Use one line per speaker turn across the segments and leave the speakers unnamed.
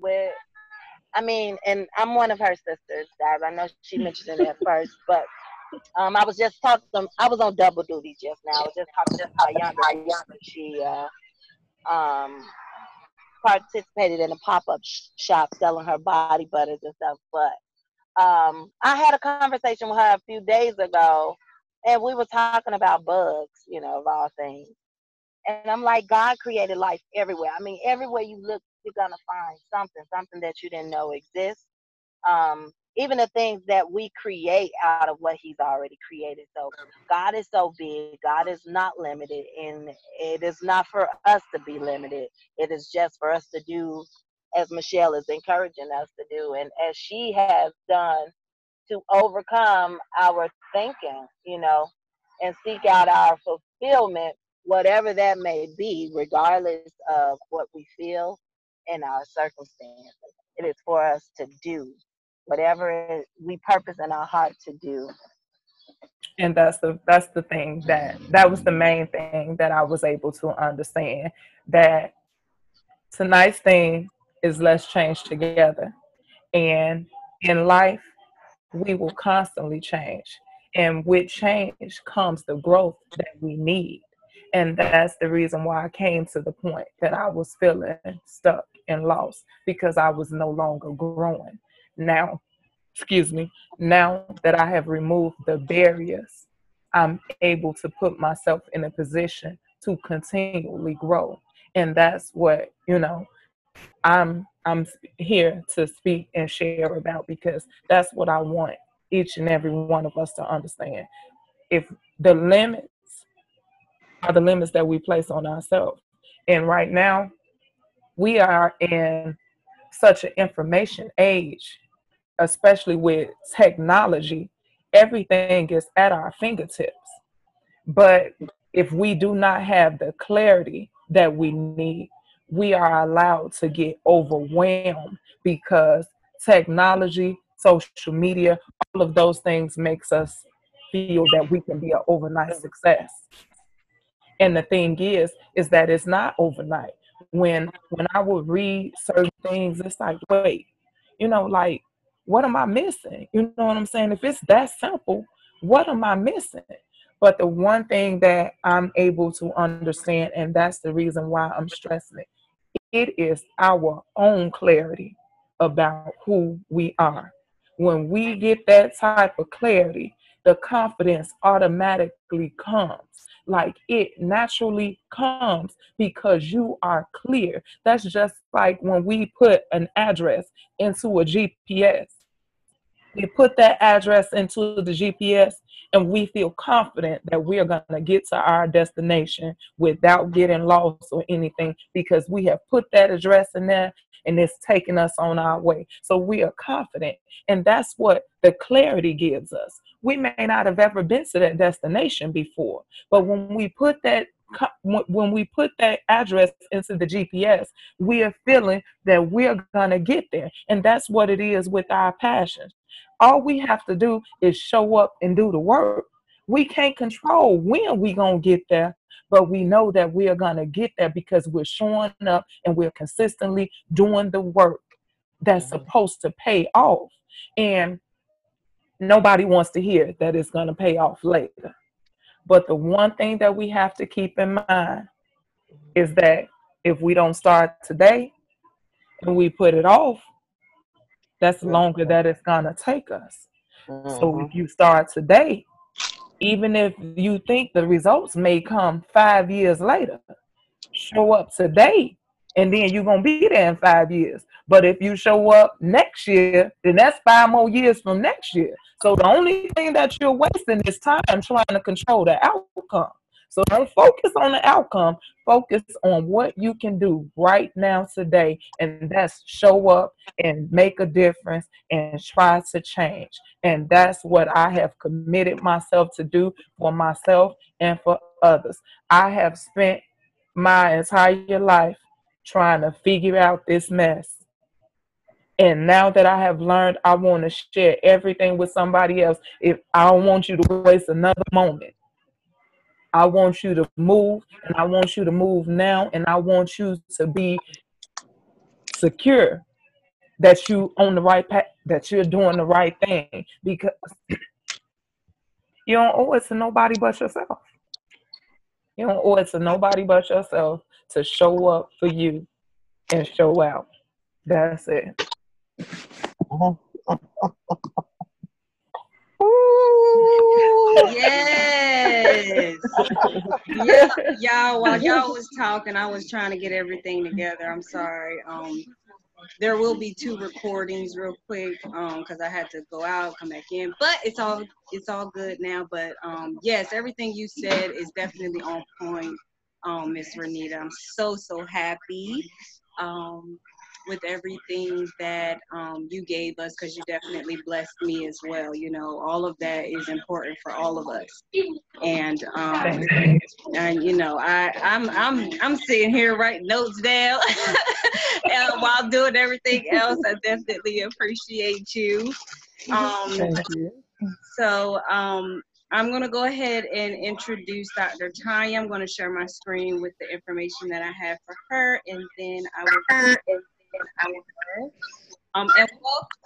with I mean, and I'm one of her sisters, guys. I know she mentioned it at first, but um, I was just talking. I was on double duty just now. I was just talking to my younger sister. She uh, um, participated in a pop up sh- shop selling her body butters and stuff. But um, I had a conversation with her a few days ago, and we were talking about bugs, you know, of all things. And I'm like, God created life everywhere. I mean, everywhere you look, you're gonna find something, something that you didn't know exists. Um, even the things that we create out of what He's already created. So God is so big. God is not limited, and it is not for us to be limited. It is just for us to do as Michelle is encouraging us to do, and as she has done to overcome our thinking, you know, and seek out our fulfillment, whatever that may be, regardless of what we feel in our circumstances. It is for us to do whatever we purpose in our heart to do.
And that's the that's the thing that that was the main thing that I was able to understand that tonight's thing is let's change together. And in life, we will constantly change. And with change comes the growth that we need. And that's the reason why I came to the point that I was feeling stuck and lost because I was no longer growing. Now, excuse me, now that I have removed the barriers, I'm able to put myself in a position to continually grow. And that's what, you know, I'm I'm here to speak and share about because that's what I want each and every one of us to understand. If the limits are the limits that we place on ourselves. And right now, we are in such an information age, especially with technology. Everything is at our fingertips. But if we do not have the clarity that we need, we are allowed to get overwhelmed because technology, social media, all of those things makes us feel that we can be an overnight success. And the thing is, is that it's not overnight. When when I would read certain things, it's like, wait, you know, like, what am I missing? You know what I'm saying? If it's that simple, what am I missing? But the one thing that I'm able to understand, and that's the reason why I'm stressing it, it is our own clarity about who we are. When we get that type of clarity, the confidence automatically comes. Like it naturally comes because you are clear. That's just like when we put an address into a GPS. We put that address into the GPS and we feel confident that we are going to get to our destination without getting lost or anything because we have put that address in there and it's taking us on our way. So we are confident. And that's what the clarity gives us. We may not have ever been to that destination before, but when we put that when we put that address into the GPS, we are feeling that we're going to get there. And that's what it is with our passion. All we have to do is show up and do the work. We can't control when we going to get there, but we know that we are going to get there because we're showing up and we're consistently doing the work that's mm-hmm. supposed to pay off. And nobody wants to hear that it's going to pay off later. But the one thing that we have to keep in mind is that if we don't start today and we put it off, that's longer that it's going to take us. Mm-hmm. So if you start today, even if you think the results may come five years later, show up today and then you're gonna be there in five years. But if you show up next year, then that's five more years from next year. So the only thing that you're wasting is time trying to control the outcome. So don't focus on the outcome. Focus on what you can do right now today, and that's show up and make a difference and try to change. And that's what I have committed myself to do for myself and for others. I have spent my entire life trying to figure out this mess. And now that I have learned, I want to share everything with somebody else. If I don't want you to waste another moment. I want you to move and I want you to move now and I want you to be secure that you on the right path, that you're doing the right thing because you don't owe it to nobody but yourself. You don't owe it to nobody but yourself to show up for you and show out. That's it.
yes. yeah, y'all. While y'all was talking, I was trying to get everything together. I'm sorry. Um, there will be two recordings real quick um because i had to go out come back in but it's all it's all good now but um yes everything you said is definitely on point um miss renita. I'm so so happy um with everything that um, you gave us because you definitely blessed me as well. You know, all of that is important for all of us. And um, and you know, I I'm I'm I'm sitting here writing notes down while doing everything else. I definitely appreciate you. Um,
Thank you.
So um, I'm going to go ahead and introduce Dr. Tonya. I'm going to share my screen with the information that I have for her, and then I will um, and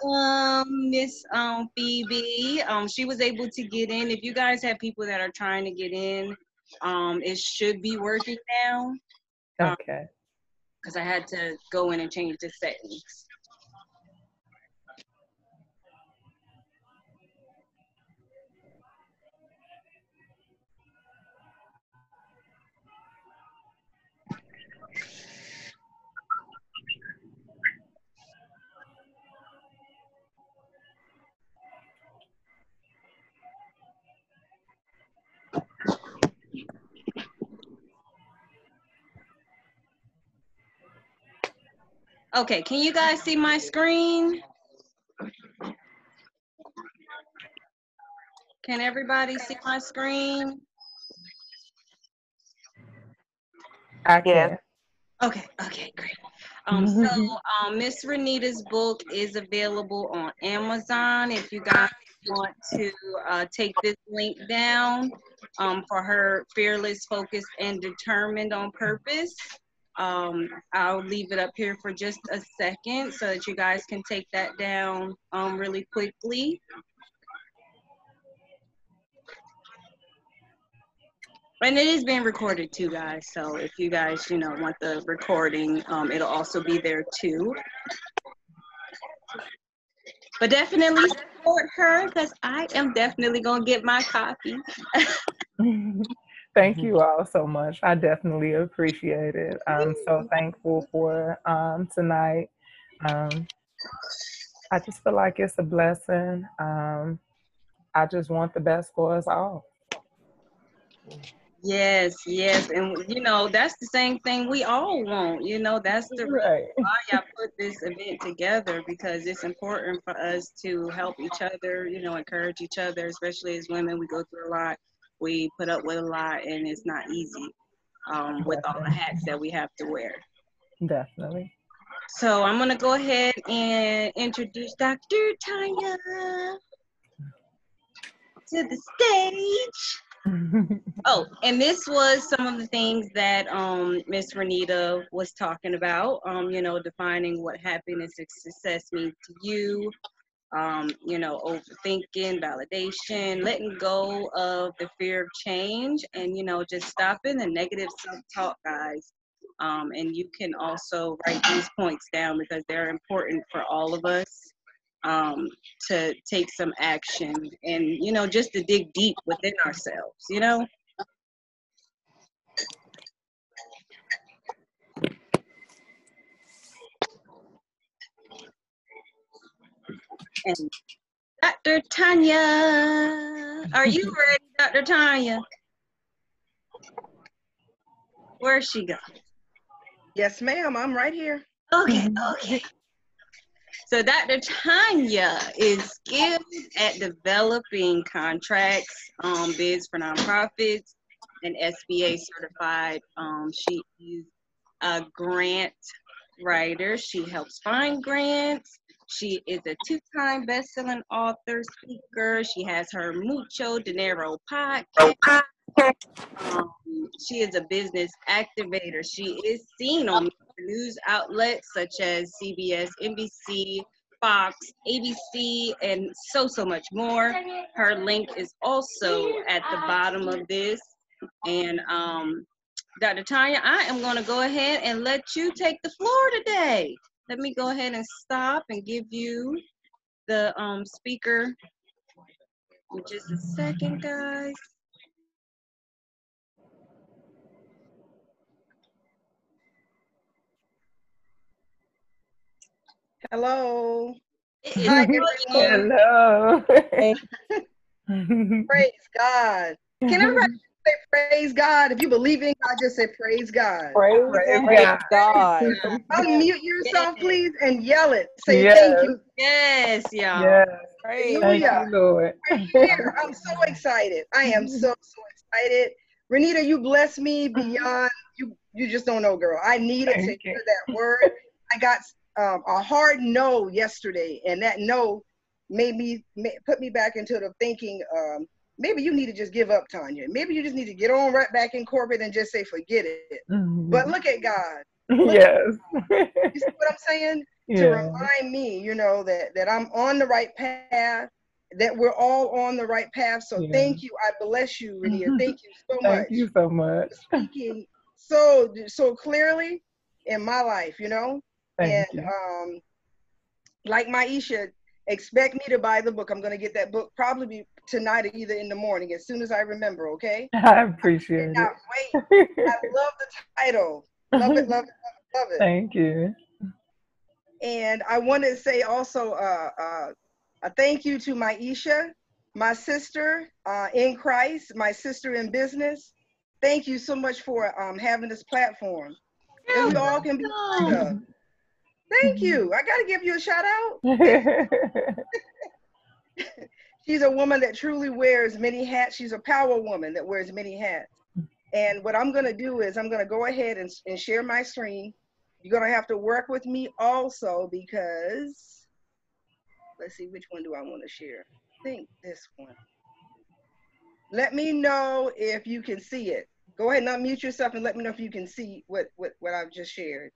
welcome, Miss um, Phoebe. Um, she was able to get in. If you guys have people that are trying to get in, um, it should be working now.
Okay.
Because I had to go in and change the settings. Okay, can you guys see my screen? Can everybody see my screen?
I can.
Okay, okay, great. Um, so um, Miss Renita's book is available on Amazon. If you guys want to uh, take this link down um, for her Fearless, Focused, and Determined on Purpose. Um, I'll leave it up here for just a second so that you guys can take that down um, really quickly. And it is being recorded too, guys. So if you guys, you know, want the recording, um, it'll also be there too. But definitely support her because I am definitely gonna get my copy.
Thank you all so much. I definitely appreciate it. I'm so thankful for um, tonight. Um, I just feel like it's a blessing. Um, I just want the best for us all.
Yes, yes, and you know that's the same thing we all want. You know that's the
Right.
reason why I put this event together because it's important for us to help each other. You know, encourage each other, especially as women. We go through a lot we put up with a lot and it's not easy um, with all the hats that we have to wear.
Definitely.
So I'm gonna go ahead and introduce Dr. Tonya to the stage. oh, and this was some of the things that um, Miss Renita was talking about. Um, you know, defining what happiness and success means to you, um, you know, overthinking, validation, letting go of the fear of change, and you know, just stopping the negative self-talk, guys. Um, and you can also write these points down because they're important for all of us um, to take some action and you know, just to dig deep within ourselves. You know. And Dr. Tonya, are you ready, Dr. Tonya? Where's she go?
Yes, ma'am. I'm right here.
Okay, okay. So Dr. Tonya is skilled at developing contracts, um, bids for nonprofits, and SBA certified. Um, she is a grant writer. She helps find grants. She is a two-time best-selling author, speaker. She has her Mucho Dinero podcast. Um, she is a business activator. She is seen on news outlets such as CBS, NBC, Fox, ABC, and so, so much more. Her link is also at the bottom of this. And um, Dr. Tonya, I am going to go ahead and let you take the floor today. Let me go ahead and stop and give you the um, speaker in just a second, guys.
Hello. Hi,
everyone.
Hello.
Praise God. Can everybody say praise God? If you believe in God, just say praise God.
Praise,
Praise
God.
Unmute yourself, please, and yell it. Say
Yes.
thank you.
Yes, y'all.
yes.
Praise
Thank you, Lord.
I'm so excited. I am so so excited. Renita, you bless me beyond you. You just don't know, girl. I needed to
Thank you.
hear that word. I got um, a hard no yesterday, and that no made me put me back into the thinking. Um, maybe you need to just give up, Tonya. Maybe you just need to get on right back in corporate and just say forget it. But look at God.
yes.
You see what I'm saying? to remind me, you know, that that I'm on the right path, that we're all on the right path. So
Yeah.
thank you. I bless you, Renita. Thank you so much.
Thank you so much.
speaking so so clearly in my life, you know.
Thank
and
you.
um like Myechia, expect me to buy the book. I'm gonna get that book probably tonight or either in the morning, as soon as I remember, okay?
I appreciate
Cannot wait. I love the title. Love it, love it, love it, love it.
Thank you.
And I want to say also uh, uh, a thank you to Myechia, my sister uh, in Christ, my sister in business. Thank you so much for um, having this platform that we all can be part. Thank you. I got to give you a shout out. She's a woman that truly wears many hats. She's a power woman that wears many hats. And what I'm going to do is I'm going to go ahead and, and share my screen. You're going to have to work with me also because, let's see, which one do I want to share? I think this one. Let me know if you can see it. Go ahead and unmute yourself and let me know if you can see what, what, what I've just shared.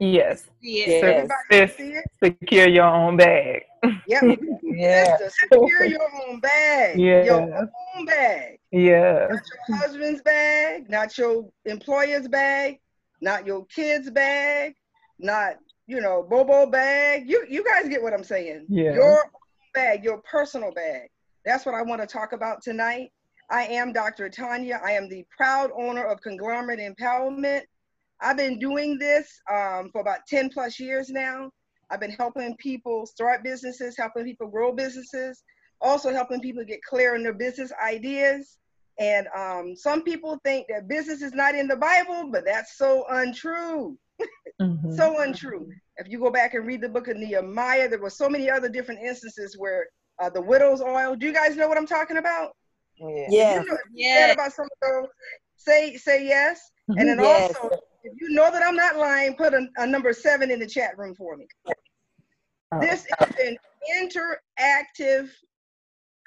Yes.
Yeah.
Yes.
Everybody
Sis,
can see it?
secure your own bag.
Yep.
Yeah.
Sister, secure your own bag. Yeah.
Your
own bag.
Yeah.
Not your husband's bag, not your employer's bag, not your kid's bag, not you know Bobo bag. You you guys get what I'm saying?
Yeah.
Your own bag, your personal bag. That's what I want to talk about tonight. I am Dr. Tonya. I am the proud owner of Conglomerate Empowerment. I've been doing this um, for about 10 plus years now. I've been helping people start businesses, helping people grow businesses, also helping people get clear on their business ideas. And um, some people think that business is not in the Bible, but that's so untrue.
Mhm.
So untrue. If you go back and read the book of Nehemiah, there were so many other different instances where uh, the widow's oil. Do you guys know what I'm talking about?
Yes.
If you know,
Yeah.
about some of those, say say yes. And then
Yes.
also, if you know that I'm not lying, put a, a number seven in the chat room for me.
Oh.
This is an interactive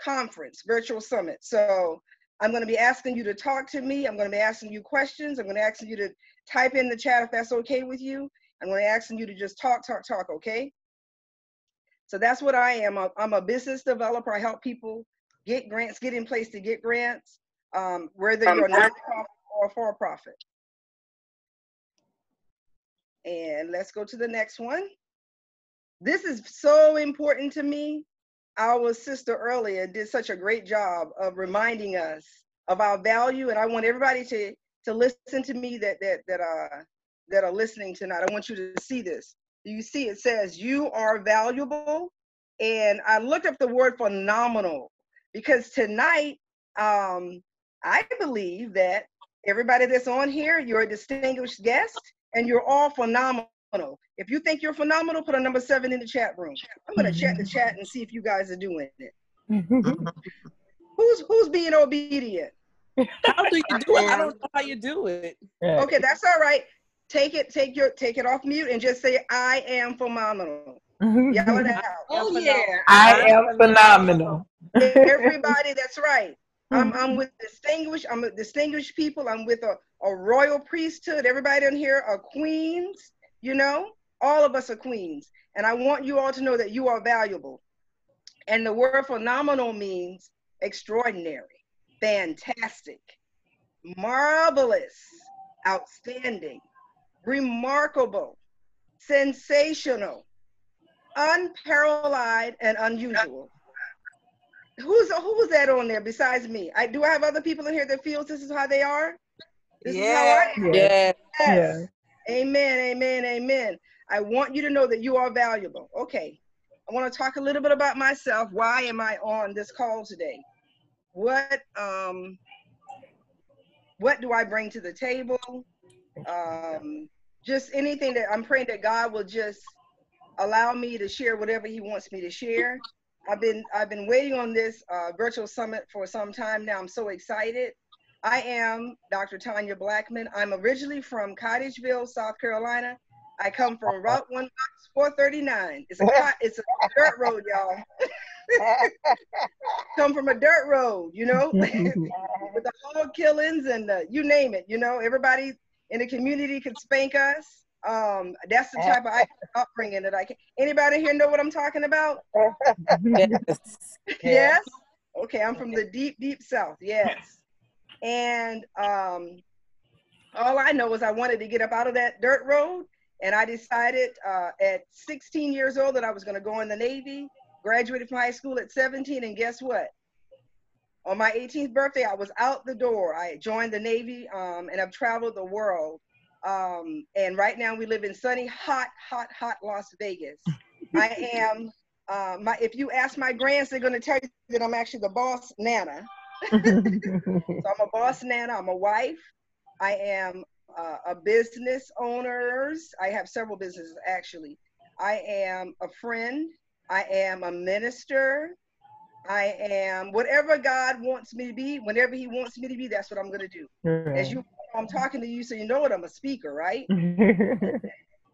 conference, virtual summit. So I'm going to be asking you to talk to me. I'm going to be asking you questions. I'm going to ask you to type in the chat if that's okay with you. I'm going to ask you to just talk, talk, talk, okay? So that's what I am. I'm- I'm a business developer. I help people get grants, get in place to get grants, um, whether you're a nonprofit or a for-profit. And let's go to the next one. This is so important to me. Our sister earlier did such a great job of reminding us of our value, and I want everybody to to listen to me that that that uh that are listening tonight. I want you to see this. You see, it says you are valuable, and I looked up the word phenomenal because tonight, um, I believe that everybody that's on here, you're a distinguished guest, and you're all phenomenal. If you think you're phenomenal, put a number seven in the chat room. I'm gonna chat the chat and see if you guys are doing it. Who's who's being obedient?
How do you do it? I don't know how you do it.
Okay, that's all right. Take it, take your take it off mute and just say I am phenomenal. Yell it out.
Oh yeah.
I am phenomenal.
Everybody, that's right. I'm mm-hmm. I'm with distinguished, I'm with distinguished people. I'm with a, a royal priesthood. Everybody in here are queens. You know, all of us are queens. And I want you all to know that you are valuable. And the word phenomenal means extraordinary, fantastic, marvelous, outstanding, remarkable, sensational, unparalleled, and unusual. Who's who was that on there besides me? I do I have other people in here that feels this is how they are? This
Yeah.
is how I am.
Yeah.
Yes. Amen, amen, amen. I want you to know that you are valuable. Okay. I want to talk a little bit about myself. Why am I on this call today? What um what do I bring to the table? Um just anything that I'm praying that God will just allow me to share whatever he wants me to share. I've been I've been waiting on this uh, virtual summit for some time now. I'm so excited. I am Dr. Tonya Blackmon. I'm originally from Cottageville, South Carolina. I come from Route 1 Box 439. It's a it's a dirt road, y'all. come from a dirt road, you know, with the hog killings and the, you name it. You know, everybody in the community could spank us. Um, that's the type of upbringing that I can. Anybody here know what I'm talking about?
Yes.
Yes. Okay, I'm from the deep, deep south. Yes. And um, all I know is I wanted to get up out of that dirt road, and I decided uh, at 16 years old that I was going to go in the Navy. Graduated from high school at 17, and guess what? On my 18th birthday, I was out the door. I joined the Navy, um, and I've traveled the world. Um, and right now, we live in sunny, hot, hot, hot Las Vegas. I am uh, my if you ask my grands, they're gonna tell you that I'm actually the boss nana. So I'm a boss nana. I'm a wife. I am uh, a business owners. I have several businesses actually. I am a friend. I am a minister. I am whatever God wants me to be. Whenever He wants me to be, that's what I'm gonna do. As you, I'm talking to you, so you know what I'm a speaker, right?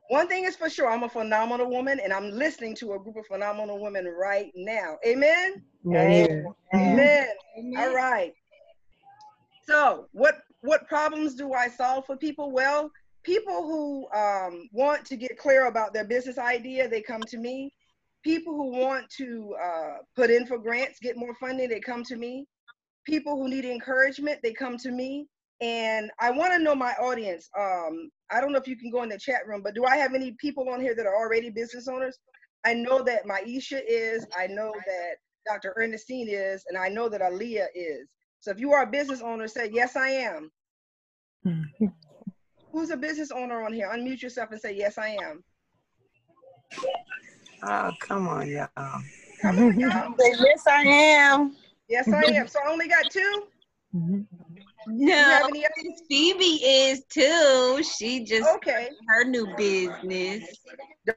One thing is for sure, I'm a phenomenal woman, and I'm listening to a group of phenomenal women right now. Amen.
Yeah.
Amen. All right. So, what what problems do I solve for people? Well, people who um, want to get clear about their business idea, they come to me. People who want to uh, put in for grants, get more funding, they come to me. People who need encouragement, they come to me. And I want to know my audience. Um, I don't know if you can go in the chat room, but do I have any people on here that are already business owners? I know that Myechia is. I know that Dr. Ernestine is, and I know that Aaliyah is. So if you are a business owner, say, Yes, I am. Who's a business owner on here? Unmute yourself and say, Yes, I am.
Oh, come on, y'all.
Come on, y'all.
Say, yes, I am.
Yes, I am. So I only got two. You
No,
any
Phoebe is too. She just
Okay.
her new business.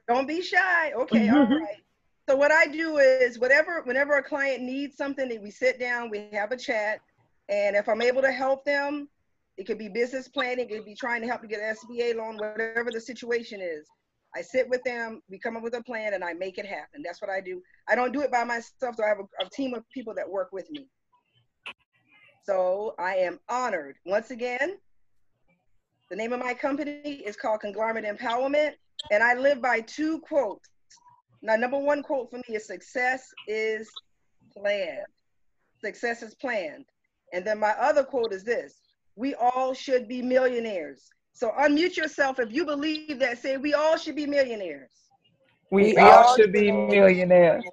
Don't be shy. Okay, mm-hmm. all right. So what I do is whatever, whenever a client needs something, we sit down, we have a chat, and if I'm able to help them, it could be business planning, it could be trying to help to get an SBA loan, whatever the situation is. I sit with them, we come up with a plan, and I make it happen. That's what I do. I don't do it by myself, so I have a, a team of people that work with me. So I am honored. Once again, the name of my company is called Conglomerate Empowerment, and I live by two quotes. Now, number one quote for me is success is planned. Success is planned. And then my other quote is this we all should be millionaires. So unmute yourself if you believe that. Say, we all should be millionaires.
We
We
all
all
should be millionaires.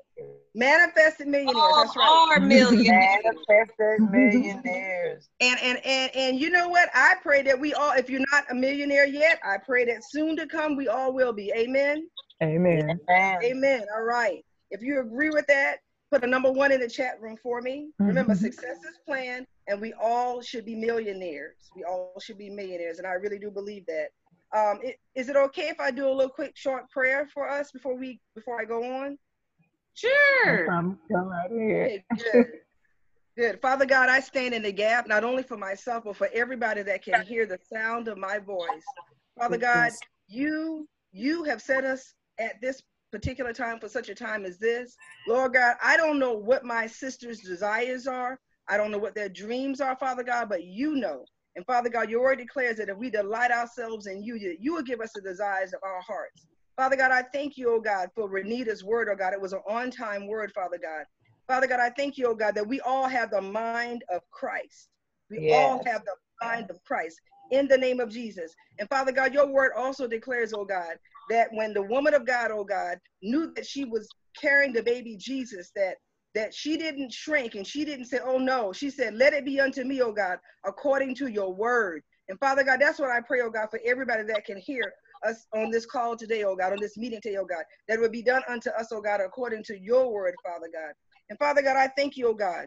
Manifested millionaires.
All
That's right.
are millionaires.
Manifested millionaires.
And, and and and you know what? I pray that we all, if you're not a millionaire yet, I pray that soon to come we all will be. Amen.
Amen.
Amen.
Amen. All right. If you agree with that, put a number one in the chat room for me. Remember,
Mhm.
success is planned, and we all should be millionaires. We all should be millionaires, and I really do believe that. Um, it, is it okay if I do a little quick short prayer for us before we before I go on?
Sure.
Come, come right ahead.
Good. Good. Father God, I stand in the gap not only for myself, but for everybody that can hear the sound of my voice. Father God, you you have set us at this particular time for such a time as this. Lord God, I don't know what my sisters' desires are. I don't know what their dreams are, Father God, but you know. And Father God, your word declares that if we delight ourselves in you, you will give us the desires of our hearts. Father God, I thank you, oh God, for Renita's word, oh God. It was an on time word, Father God. Father God, I thank you, oh God, that we all have the mind of Christ. We all have the mind of Christ in the name of Jesus. And Father God, your word also declares, oh God, that when the woman of God, oh God, knew that she was carrying the baby Jesus, that that she didn't shrink and she didn't say, oh no, she said, let it be unto me, oh God, according to your word. And Father God, that's what I pray, oh God, for everybody that can hear us on this call today, oh God, on this meeting today, oh God, that it would be done unto us, oh God, according to your word, Father God. And Father God, I thank you, oh God,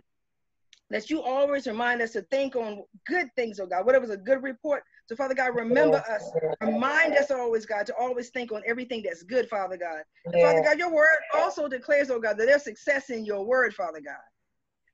that you always remind us to think on good things, oh God, whatever's a good report. So, Father God, remember us. Remind us always, God, to always think on everything that's good, Father God. And Father God, your word also declares, oh God, that there's success in your word, Father God.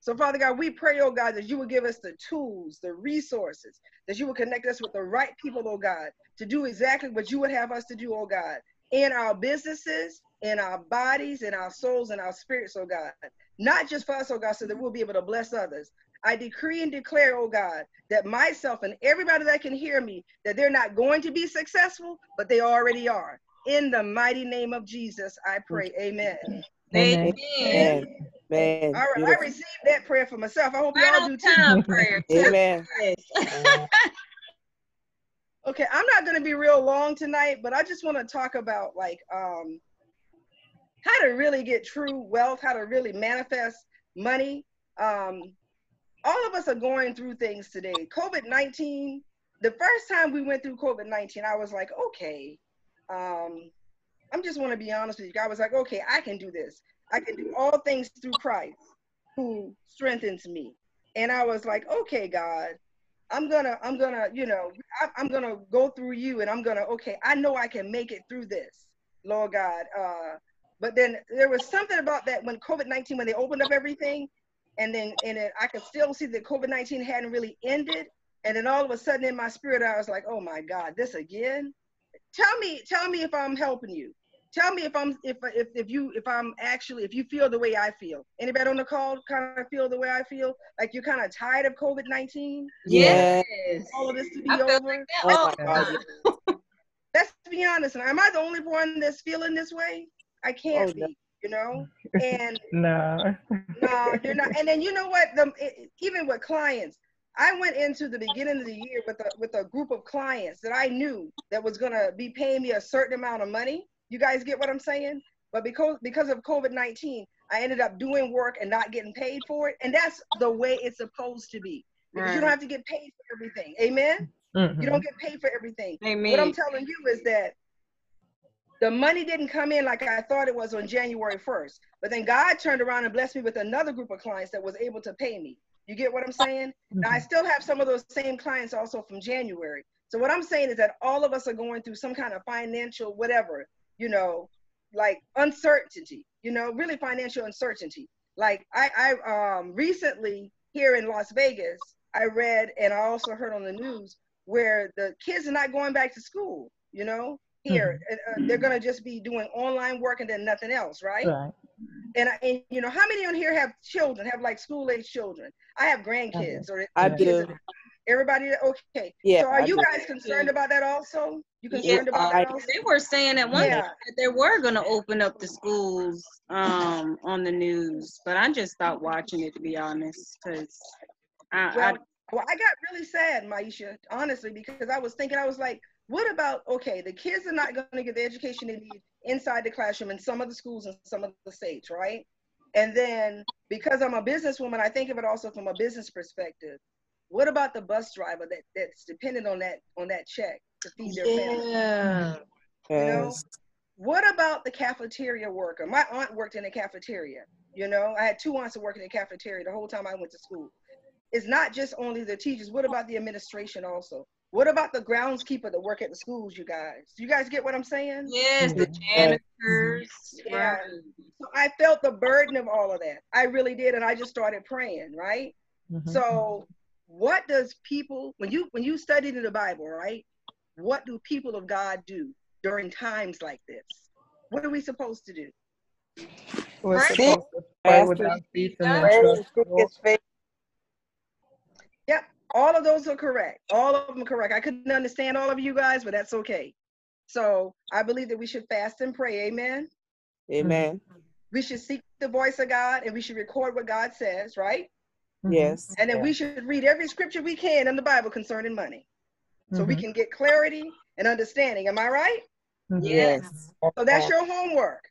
So, Father God, we pray, oh God, that you will give us the tools, the resources, that you will connect us with the right people, oh God, to do exactly what you would have us to do, oh God, in our businesses, in our bodies, in our souls, in our spirits, oh God. Not just for us, oh God, so that we'll be able to bless others. I decree and declare, oh God, that myself and everybody that can hear me, that they're not going to be successful, but they already are. In the mighty name of Jesus, I pray. Amen.
Amen.
Amen. Amen.
All right, I
Beautiful.
received that prayer for myself. I hope
y'all
do too.
time prayer. too.
Amen.
Okay, I'm not going to be real long tonight, but I just want to talk about like um how to really get true wealth, how to really manifest money. Um all of us are going through things today. COVID-19, the first time we went through COVID-19, I was like, okay, um I'm just want to be honest with you. I was like, okay, I can do this. I can do all things through Christ who strengthens me. And I was like, okay, God, I'm gonna, I'm gonna, you know, I'm gonna go through you, and I'm gonna, okay, I know I can make it through this, Lord God. Uh, but then there was something about that when COVID-19, when they opened up everything, and then and I could still see that COVID-19 hadn't really ended, and then all of a sudden in my spirit, I was like, oh my God, this again. Tell me, tell me if I'm helping you. Tell me if I'm if if if you if I'm actually if you feel the way I feel. Anybody on the call kind of feel the way I feel? Like you're kind of tired of COVID nineteen,
Yes.
all of this to be
I feel
over.
like that
Oh
all
my
the
God.
time.
Let's be honest. Am I the only one that's feeling this way? I can't
Oh, no.
be. You know, and
No.
no, you're not. And then you know what? The it, even with clients, I went into the beginning of the year with a with a group of clients that I knew that was gonna be paying me a certain amount of money. You guys get what I'm saying? But because because of COVID nineteen, I ended up doing work and not getting paid for it, and that's the way it's supposed to be. Because you don't have to get paid for everything. Amen.
Mhm.
You don't get paid for everything.
Amen.
What I'm telling you is that the money didn't come in like I thought it was on January 1st. But then God turned around and blessed me with another group of clients that was able to pay me. You get what I'm saying? Now, I still have some of those same clients also from January. So what I'm saying is that all of us are going through some kind of financial whatever, you know, like uncertainty, you know, really financial uncertainty. Like I, I um recently here in Las Vegas, I read and I also heard on the news where the kids are not going back to school, you know, here. and, uh, they're going to just be doing online work and then nothing else, right?
Right.
And, I, and, you know, how many on here have children, have like school age children? I have grandkids or
I do.
Everybody, okay.
Yeah.
so are
I
you
do.
guys concerned about that also? You
Yeah,
about
I-
that?
They were saying at one
Yeah.
time that they were going to open up the schools um, on the news, but I just stopped watching it to be honest, because I,
Well,
I
well, I got really sad, Myechia, honestly, because I was thinking, I was like, what about, okay, the kids are not going to get the education they need inside the classroom in some of the schools in some of the states, right? And then because I'm a businesswoman, I think of it also from a business perspective. What about the bus driver that, that's dependent on that on that check to feed their family?
yeah.
you know? What about the cafeteria worker? My aunt worked in a cafeteria. You know, I had two aunts that worked in the cafeteria the whole time I went to school. It's not just only the teachers. What about the administration also? What about the groundskeeper that work at the schools, you guys? You guys get what I'm saying?
Yes, the janitors.
Yeah. So I felt the burden of all of that. I really did, and I just started praying, right?
Mhm.
So, what does people when you when you studied in the Bible, right? What do people of God do during times like this? What are we supposed to do?
We're
Pray.
supposed to pray without
and
ceasing and
God.
trust the Lord.
All of those are correct. All of them correct. I couldn't understand all of you guys, but that's okay. So I believe that we should fast and pray. Amen.
Amen.
We should seek the voice of God and we should record what God says, right?
Yes.
And then
Yeah.
we should read every scripture we can in the Bible concerning money so we
Mhm.
can get clarity and understanding. Am I right?
Mhm.
Yes.
So that's your homework.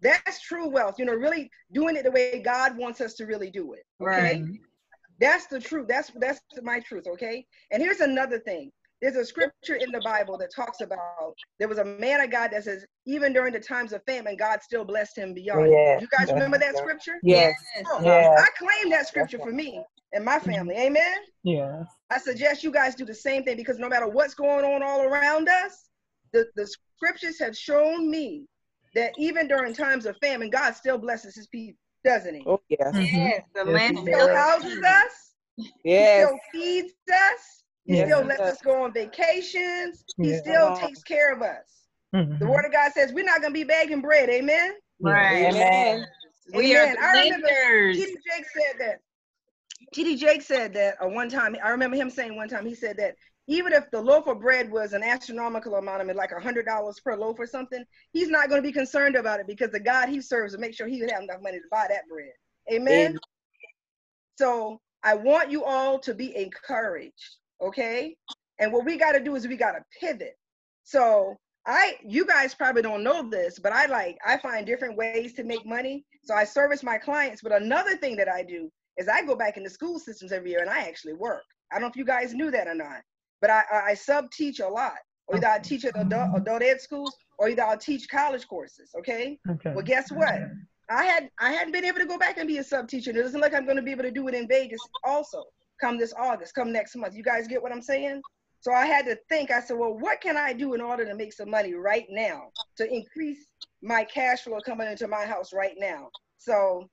That's true wealth. You know, really doing it the way God wants us to really do it. Okay.
Mhm.
That's the truth. That's that's my truth. Okay. And here's another thing. There's a scripture in the Bible that talks about there was a man of God that says even during the times of famine, God still blessed him beyond.
Yeah.
You guys remember that scripture?
Yes.
Oh,
Yeah.
I claim that scripture for me and my family. Amen.
Yeah.
I suggest you guys do the same thing because no matter what's going on all around us, the, the scriptures have shown me that even during times of famine, God still blesses his people, doesn't he?
Oh yes.
Mhm.
Yes, the
Yes,
land
he
He still houses us, he
Yes.
still feeds us, he
Yes,
still lets us go on vacations, he
Yeah.
still takes care of us.
Mhm.
The word of God says we're not going to be begging bread, amen?
Right.
Amen.
We are
Amen. I remember
lenders.
T.D. Jake said that. T.D. Jake said that uh, one time. I remember him saying one time. He said that even if the loaf of bread was an astronomical amount, of mean, like a hundred dollars per loaf or something, he's not going to be concerned about it because the God he serves will make sure he would have enough money to buy that bread. Amen.
Amen.
So I want you all to be encouraged, okay? And what we got to do is we got to pivot. So I, you guys probably don't know this, but I like I find different ways to make money. So I service my clients. But another thing that I do is I go back into school systems every year and I actually work. I don't know if you guys knew that or not, but I, I, I sub teach a lot. Or either I teach at adult, adult ed schools, or either I'll teach college courses. Okay.
Okay.
Well, guess what? I had I hadn't been able to go back and be a sub teacher. It doesn't look like I'm going to be able to do it in Vegas also. Come this August, come next month. You guys get what I'm saying? So I had to think. I said, well, what can I do in order to make some money right now to increase my cash flow coming into my house right now? So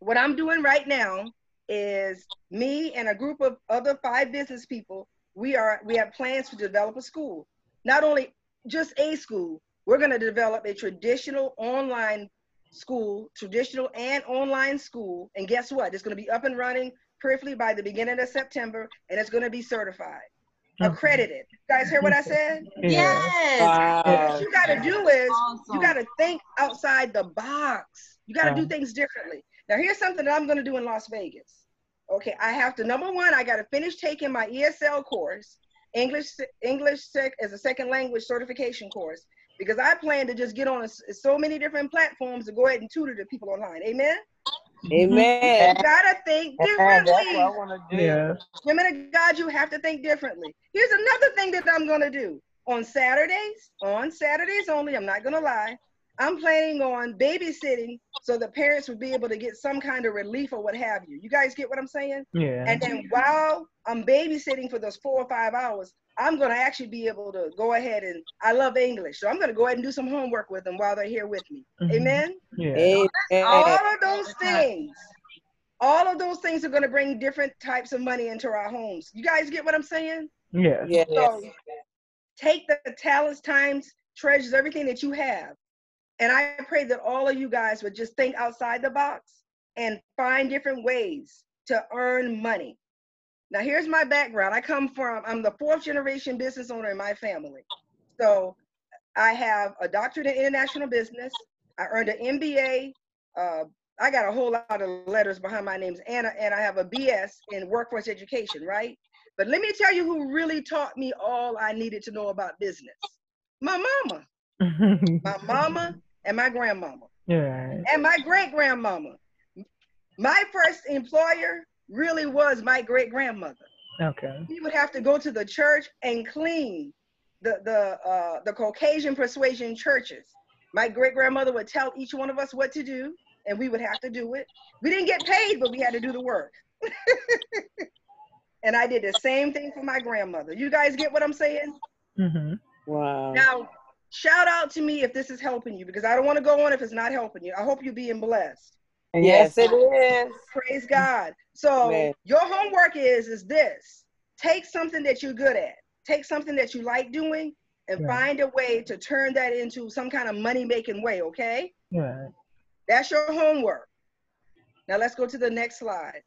what I'm doing right now is me and a group of other five business people. We are we have plans to develop a school. Not only just a school, we're going to develop a traditional online school, traditional and online school. And guess what? It's going to be up and running perfectly by the beginning of September, and it's going to be certified,
mm-hmm.
accredited. You guys hear what I said?
Yeah.
Yes.
What you got to do is
Awesome.
you got to think outside the box. You got to do things differently. Now, here's something that I'm going to do in Las Vegas. Okay, I have to number one, I got to finish taking my ESL course, English English sec as a second language certification course, because I plan to just get on s- so many different platforms to go ahead and tutor the people online. Amen.
Amen.
You gotta think
And that's
differently.
what I want to do.
Yeah.
Women of God, you have to think differently. Here's another thing that I'm gonna do on Saturdays. On Saturdays only, I'm not gonna lie. I'm planning on babysitting so the parents would be able to get some kind of relief or what have you. You guys get what I'm saying?
Yeah.
And then while I'm babysitting for those four or five hours, I'm gonna actually be able to go ahead and I love English, so I'm gonna go ahead and do some homework with them while they're here with me.
Mhm.
Amen.
Yeah.
All of those things, all of those things are going to bring different types of money into our homes. You guys get what I'm saying?
Yeah.
Yes.
So take the talents, times, treasures, everything that you have. And I pray that all of you guys would just think outside the box and find different ways to earn money. Now, here's my background. I come from, I'm the fourth generation business owner in my family. So I have a doctorate in international business. I earned an MBA. Uh, I got a whole lot of letters behind my names, and, a- and I have a BS in workforce education, right? But let me tell you who really taught me all I needed to know about business. My mama, my mama, and my grandmama,
yeah.
and my great grandmama. My first employer really was my great grandmother.
Okay.
We would have to go to the church and clean the the uh, the Caucasian persuasion churches. My great grandmother would tell each one of us what to do, and we would have to do it. We didn't get paid, but we had to do the work. and I did the same thing for my grandmother. You guys get what I'm saying?
hmm
Wow.
Now, shout out to me if this is helping you because I don't want to go on if it's not helping you. I hope you're being blessed.
Yes.
Yes, it is.
Praise God. So
Amen.
your homework is is this: take something that you're good at, take something that you like doing, and
Yeah.
find a way to turn that into some kind of money making way. Okay,
Yeah.
that's your homework. Now let's go to the next slide.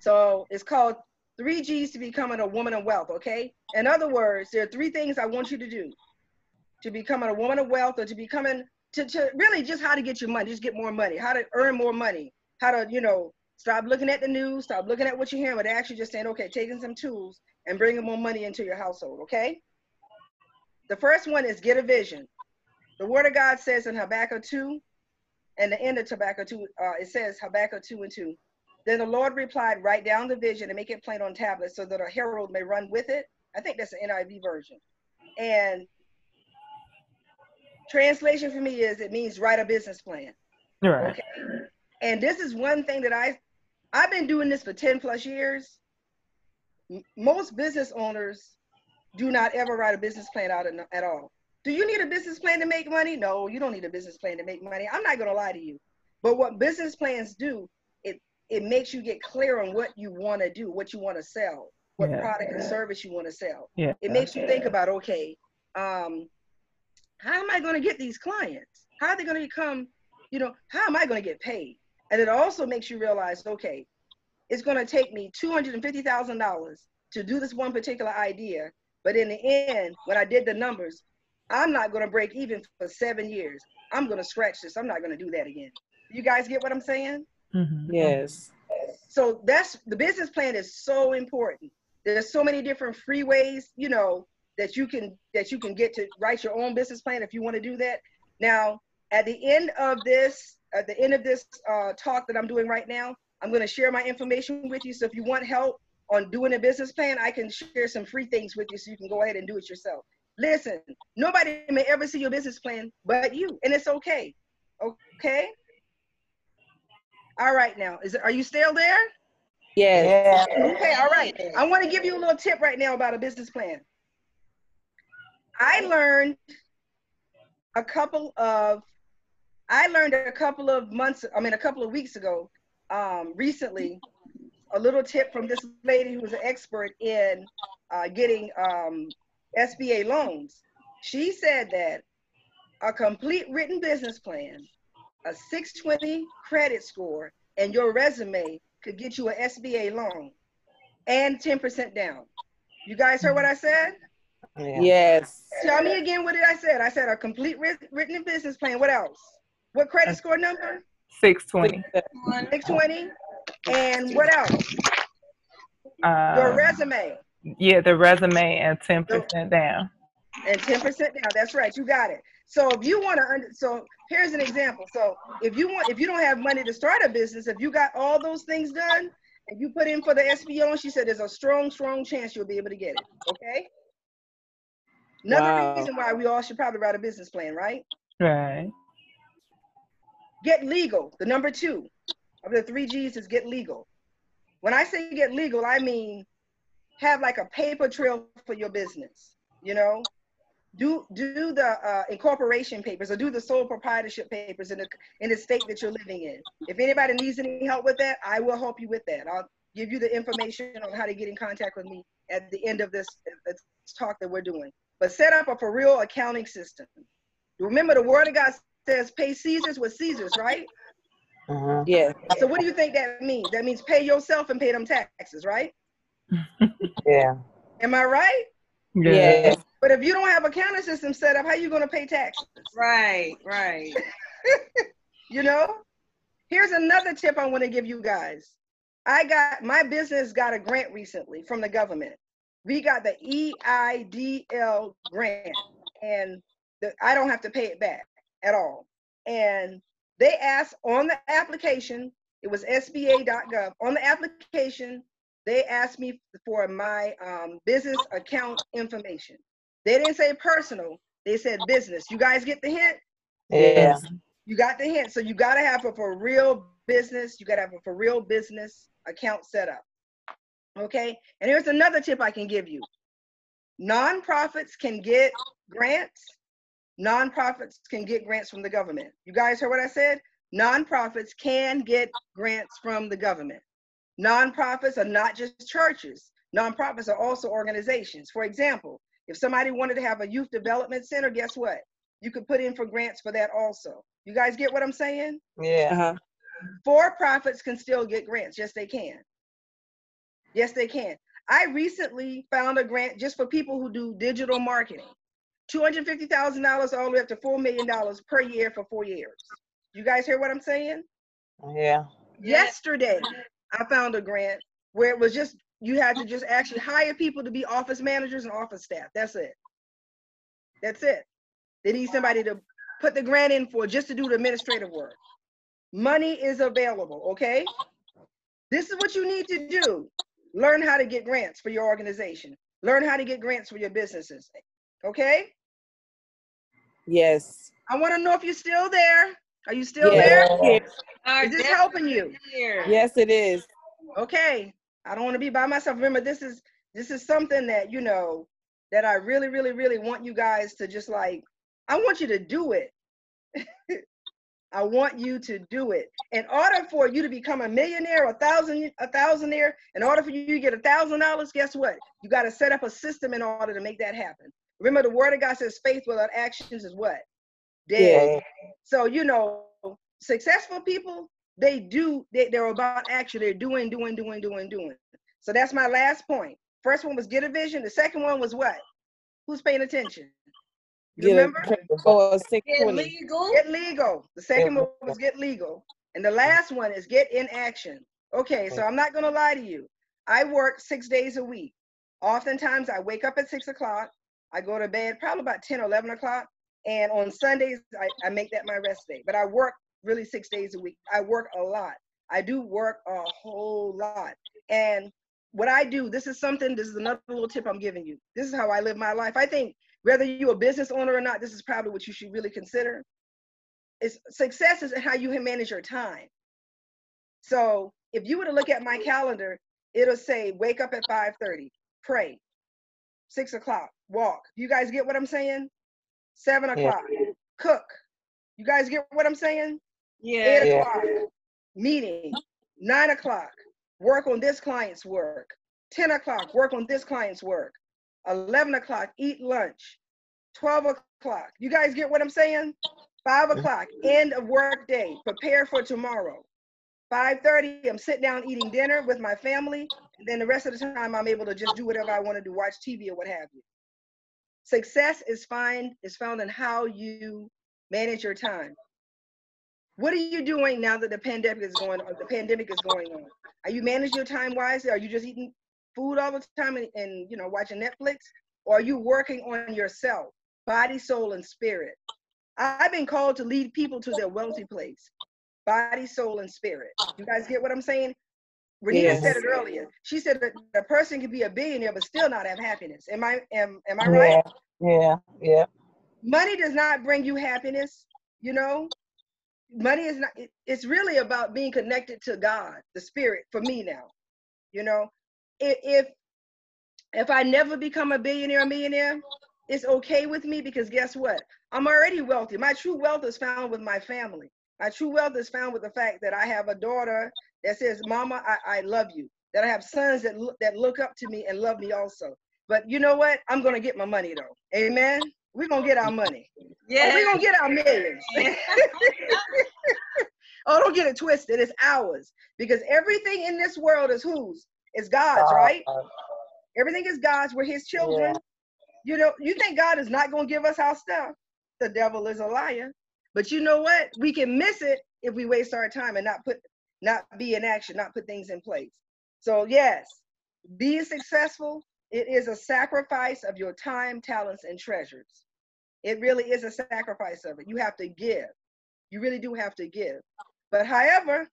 So it's called three G's to becoming a woman of wealth, okay? In other words, there are three things I want you to do to becoming a woman of wealth or to becoming, to, to really just how to get your money, just get more money, how to earn more money, how to, you know, stop looking at the news, stop looking at what you're hearing, but actually just saying, okay, taking some tools and bringing more money into your household, okay? The first one is get a vision. The word of God says in Habakkuk 2, and the end of Habakkuk 2, uh, it says Habakkuk 2 and 2. Then the Lord replied, Write down the vision and make it plain on tablets so that a herald may run with it. I think that's the NIV version. And translation for me is it means write a business plan.
Right.
Okay. And this is one thing that I I've been doing this for 10 plus years. Most business owners do not ever write a business plan out at, at all. Do you need a business plan to make money? No, you don't need a business plan to make money. I'm not going to lie to you. But what business plans do, it it makes you get clear on what you want to do, what you want to sell, what
Yeah.
product and service you want to sell.
Yeah.
It makes you think about, okay, um, how am I going to get these clients? How are they going to become, you know, how am I going to get paid? And it also makes you realize, okay, it's going to take me $250,000 to do this one particular idea. But in the end, when I did the numbers, I'm not going to break even for seven years. I'm going to scratch this. I'm not going to do that again. You guys get what I'm saying?
Mhm.
Yes.
So that's the business plan is so important. There's so many different free ways, you know, that you can that you can get to write your own business plan if you want to do that. Now, at the end of this, at the end of this uh, talk that I'm doing right now, I'm going to share my information with you. So if you want help on doing a business plan, I can share some free things with you so you can go ahead and do it yourself. Listen, nobody may ever see your business plan but you, and it's okay. Okay. All right, now is it, are you still there?
Yes.
Yeah.
Okay, all right. I want to give you a little tip right now about a business plan. I learned a couple of, I learned a couple of months, I mean, a couple of weeks ago, um, recently, a little tip from this lady who was an expert in uh, getting um, SBA loans. She said that a complete written business plan, a 620 credit score, and your resume could get you an SBA loan and 10% down. You guys heard what I said?
Yeah.
Yes.
Tell me again what did I said? I said a complete written business plan. What else? What credit score number?
620.
620. And what else? Your
Um,
resume
yeah, the resume and 10% down.
and 10% down. That's right. You got it. So if you want to, under, so here's an example. So if you want, if you don't have money to start a business, if you got all those things done and you put in for the SBA, and she said there's a strong, strong chance you'll be able to get it. Okay. Another
Wow.
reason why we all should probably write a business plan, right?
Right.
Get legal. The number two of the three G's is get legal. When I say get legal, I mean have like a paper trail for your business. You know, do do the uh, incorporation papers or do the sole proprietorship papers in the in the state that you're living in. If anybody needs any help with that, I will help you with that. I'll give you the information on how to get in contact with me at the end of this, uh, this talk that we're doing. But set up a for real accounting system. Remember, the Word of God says, "Pay Caesar's with Caesar's," right?
Uh-huh.
Yes.
So what do you think that means? That means pay yourself and pay them taxes, right?
Yeah.
Am I right?
Yeah.
Yes.
But if you don't have accounting system set up, how you gonna pay taxes?
Right, right.
You know? Here's another tip I want to give you guys. I got my business got a grant recently from the government. We got the EIDL grant, and the, I don't have to pay it back at all. And they asked on the application, it was SBA.gov. On the application, they asked me for my um, business account information. They didn't say personal, they said business. You guys get the hint?
Yeah.
You got the hint. So you got to have a for real business. You got to have a for real business account set up. Okay. And here's another tip I can give you nonprofits can get grants. Nonprofits can get grants from the government. You guys heard what I said? Nonprofits can get grants from the government. Nonprofits are not just churches. Nonprofits are also organizations. For example, if somebody wanted to have a youth development center, guess what? You could put in for grants for that also. You guys get what I'm saying?
Yeah.
Uh-huh.
For profits can still get grants. Yes, they can. Yes, they can. I recently found a grant just for people who do digital marketing. $250,000 all the way up to $4 million per year for four years. You guys hear what I'm saying?
Yeah.
Yesterday, I found a grant where it was just, you had to just actually hire people to be office managers and office staff. That's it. That's it. They need somebody to put the grant in for just to do the administrative work. Money is available, okay? This is what you need to do. Learn how to get grants for your organization. Learn how to get grants for your businesses. Okay?
Yes.
I want to know if you're still there. Are you still
Yeah.
there?
Are
Is this helping you?
Yes, it is.
Okay. I don't want to be by myself. Remember, this is this is something that you know that I really, really, really want you guys to just like. I want you to do it. I want you to do it. In order for you to become a millionaire, a thousand, a thousandaire, in order for you to get a thousand dollars, guess what? You got to set up a system in order to make that happen. Remember, the word of God says faith without actions is what? Dead. So, you know, successful people, they do, they, they're about action. They're doing, doing, doing, doing, doing. So that's my last point. First one was get a vision. The second one was what? Who's paying attention? You
Get
remember?
credit for six
Get legal.
Get legal. The second one was get legal. And the last one is get in action. Okay, so I'm not gonna lie to you. I work six days a week. Oftentimes I wake up at six o'clock. I go to bed probably about 10 or 11 o'clock. And on Sundays, I, I make that my rest day. But I work really six days a week. I work a lot. I do work a whole lot. And what I do, this is something, this is another little tip I'm giving you. This is how I live my life. I think whether you're a business owner or not, this is probably what you should really consider. Is success is how you manage your time. So if you were to look at my calendar, it'll say wake up at 5:30, pray, six o'clock, walk. You guys get what I'm saying? Seven
Yeah.
o'clock, cook. You guys get what I'm saying?
Yeah.
Eight
Yeah.
o'clock, meeting. Nine o'clock, work on this client's work. 10 o'clock, work on this client's work. 11 o'clock, eat lunch. 12 o'clock, you guys get what I'm saying? Five o'clock, end of work day, prepare for tomorrow. 5:30, I'm sitting down eating dinner with my family. And then the rest of the time, I'm able to just do whatever I want to do, watch TV or what have you. Success is find is found in how you manage your time. What are you doing now that the pandemic is going on? The pandemic is going on. Are you managing your time wisely? Are you just eating food all the time and, and you know watching Netflix? Or are you working on yourself, body, soul, and spirit? I've been called to lead people to their wealthy place, body, soul, and spirit. You guys get what I'm saying? Renita
Yes.
said it earlier. She said that a person can be a billionaire but still not have happiness. Am I am am I right?
Yeah. Yeah. Yeah.
money does not bring you happiness you know money is not it- it's really about being connected to god the spirit for me now you know if if, i never become a billionaire or millionaire it's okay with me because guess what i'm already wealthy my true wealth is found with my family my true wealth is found with the fact that i have a daughter that says mama i, I love you that i have sons that look that look up to me and love me also but you know what i'm gonna get my money though amen we're gonna get our money
Yeah.
Oh, we're gonna get our millions. oh, don't get it twisted. It's ours. Because everything in this world is whose? It's God's, right?
Uh,
Everything is God's. We're his children. You know, you think God is not gonna give us our stuff. The devil is a liar. But you know what? We can miss it if we waste our time and not put not be in action, not put things in place. So yes, being successful, it is a sacrifice of your time, talents, and treasures. It really is a sacrifice of it. You have to give. You really do have to give. But however,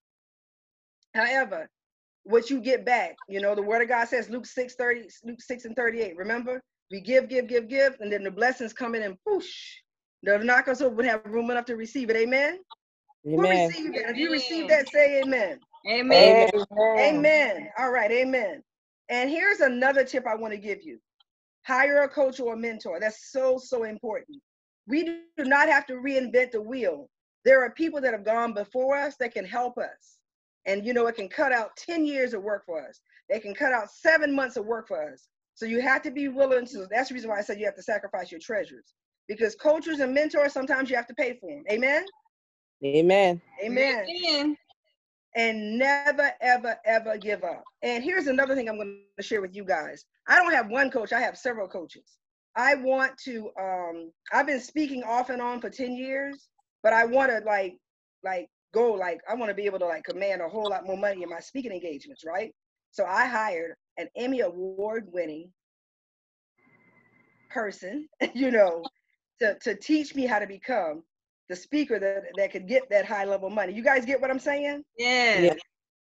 however, what you get back, you know, the word of God says Luke 6 30, Luke 6 and 38. Remember? We give, give, give, give, and then the blessings come in and poosh. The knockers over would have room enough to receive it. Amen. Who
Amen.
received that? If you receive that, say amen.
Amen.
Amen.
Amen. All right, amen. And here's another tip I want to give you hire a coach or a mentor. That's so, so important. We do not have to reinvent the wheel. There are people that have gone before us that can help us. And you know, it can cut out 10 years of work for us, they can cut out seven months of work for us. So you have to be willing to, that's the reason why I said you have to sacrifice your treasures. Because coaches and mentors, sometimes you have to pay for them. Amen.
Amen.
Amen.
Amen.
and never, ever, ever give up. And here's another thing I'm going to share with you guys. I don't have one coach, I have several coaches. I want to, um, I've been speaking off and on for 10 years, but I want to like, like go, like, I want to be able to like command a whole lot more money in my speaking engagements, right? So I hired an Emmy award winning person, you know, to, to teach me how to become the speaker that, that could get that high level money. You guys get what I'm saying?
Yeah.
Yeah.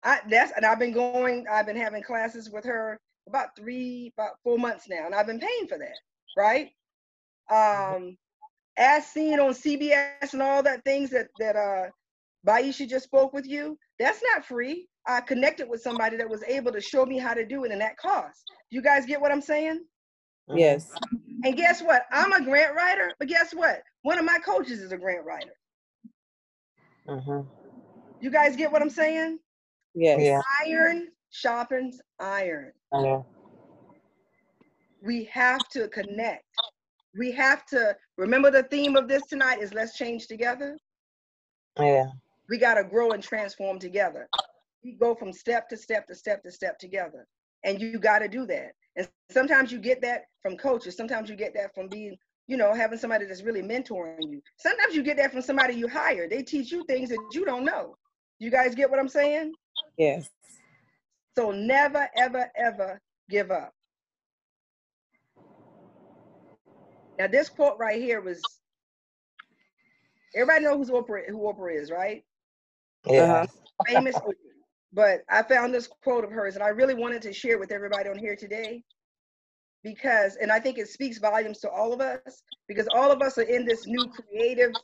I that's and I've been going, I've been having classes with her about three, about four months now, and I've been paying for that, right? Um as seen on CBS and all that things that that uh Baisha just spoke with you, that's not free. I connected with somebody that was able to show me how to do it and that cost. You guys get what I'm saying?
Yes.
And guess what? I'm a grant writer, but guess what? One of my coaches is a grant writer.
Mhm.
You guys get what I'm saying?
Yes.
Yeah.
Iron sharpens iron.
Yeah.
We have to connect. We have to remember the theme of this tonight is let's change together.
Yeah.
We got to grow and transform together. We go from step to step to step to step together. And you got to do that. And sometimes you get that from coaches. Sometimes you get that from being, you know, having somebody that's really mentoring you. Sometimes you get that from somebody you hire. They teach you things that you don't know. You guys get what I'm saying?
Yes.
So never, ever, ever give up. Now this quote right here was everybody know who's Oprah who Oprah is, right?
Yeah.
Uh-huh. Famous But I found this quote of hers and I really wanted to share with everybody on here today because and I think it speaks volumes to all of us because all of us are in this new creative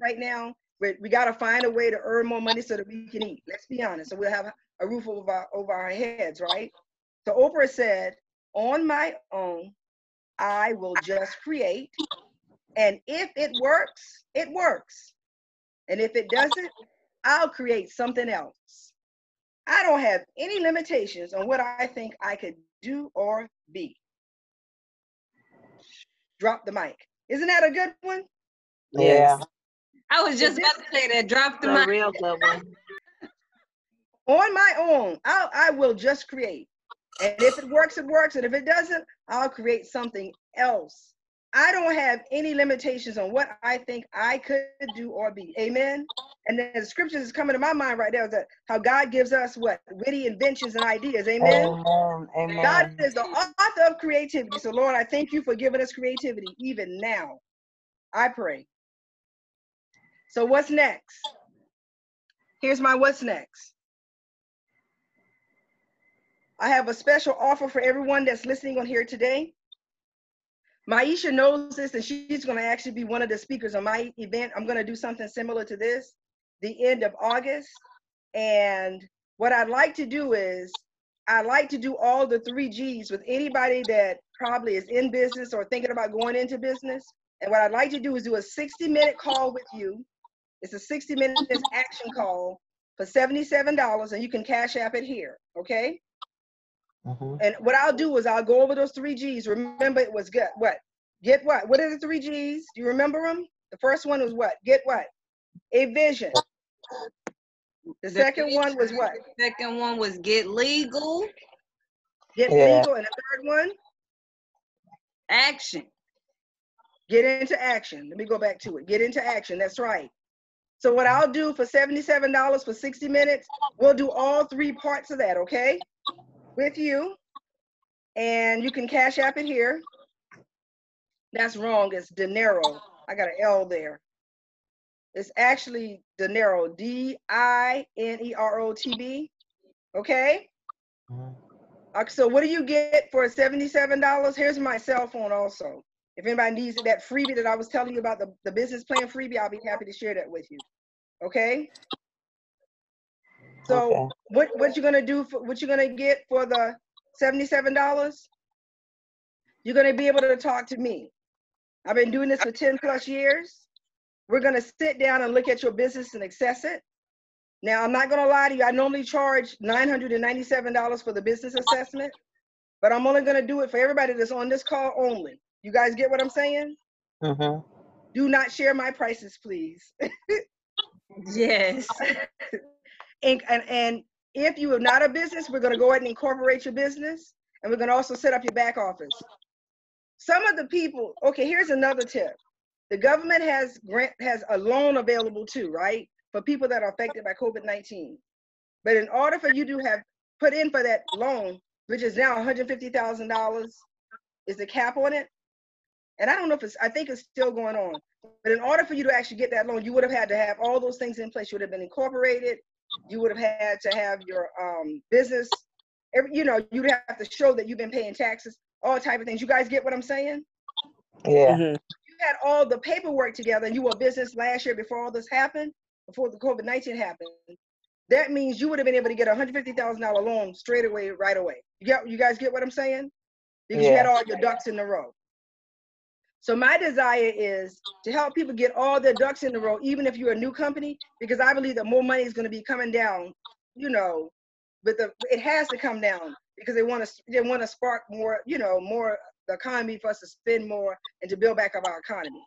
right now. We, we got to find a way to earn more money so that we can eat. Let's be honest. So we'll have a roof over our, over our heads, right? So Oprah said, "On my own, I will just create, and if it works, it works, and if it doesn't, I'll create something else. I don't have any limitations on what I think I could do or be." Drop the mic. Isn't that a good one?
Yeah.
I was just about to say that. Drop the
A
mic.
real good one.
on my own, I'll, I will just create. And if it works, it works. And if it doesn't, I'll create something else. I don't have any limitations on what I think I could do or be. Amen. And then the scriptures is coming to my mind right now is that how God gives us what witty inventions and ideas. Amen.
Amen. Amen.
God is the author of creativity. So Lord, I thank you for giving us creativity even now. I pray. So what's next? Here's my what's next. I have a special offer for everyone that's listening on here today. Myechia knows this, and she's going to actually be one of the speakers on my event. I'm going to do something similar to this the end of August. And what I'd like to do is, I'd like to do all the three G's with anybody that probably is in business or thinking about going into business. And what I'd like to do is do a 60 minute call with you. It's a 60 minute action call for $77, and you can cash app it here. Okay.
Mhm.
And what I'll do is I'll go over those three G's. Remember, it was get what? Get what? What are the three G's? Do you remember them? The first one was what? Get what? A vision. The second one was what?
Second one was get legal.
Get
Yeah.
legal. And the third one,
Action.
get into action. Let me go back to it. Get into action. That's right. So what I'll do for $77 for 60 minutes, we'll do all three parts of that, okay? With you. And you can cash app it here. That's wrong. It's dinero. I got an L there. It's actually dinero. D I N E R O T B. Okay?
Mhm.
Uh, So what do you get for $77? Here's my cell phone also. If anybody needs that freebie that I was telling you about, the, the business plan freebie, I'll be happy to share that with you. Okay? So
Okay.
what what you gonna do for what you gonna get for the $77? You're gonna be able to talk to me. I've been doing this for 10 plus years. We're gonna sit down and look at your business and assess it. Now, I'm not gonna lie to you, I normally charge $997 for the business assessment, but I'm only gonna do it for everybody that's on this call only. You guys get what I'm saying?
Mhm.
Do not share my prices, please.
Yes.
and, and, and if you are not a business, we're gonna go ahead and incorporate your business, and we're gonna also set up your back office. Some of the people, okay, here's another tip. The government has grant, has a loan available too, right? For people that are affected by COVID-19. But in order for you to have put in for that loan, which is now $150,000, is the cap on it. And I don't know if it's, I think it's still going on. But in order for you to actually get that loan, you would have had to have all those things in place. You would have been incorporated. You would have had to have your um, business. Every, you know, you'd have to show that you've been paying taxes, all type of things. You guys get what I'm saying?
Yeah.
Mhm.
Had all the paperwork together, and you were a business last year before all this happened, before the COVID 19 happened. That means you would have been able to get a hundred fifty thousand dollar loan straight away, right away. You get, you guys get what I'm saying? Because you had all your ducks in a row. So my desire is to help people get all their ducks in a row, even if you're a new company, because I believe that more money is going to be coming down. You know, but the it has to come down because they want to they want to spark more. You know, more the economy for us to spend more and to build back up our economy.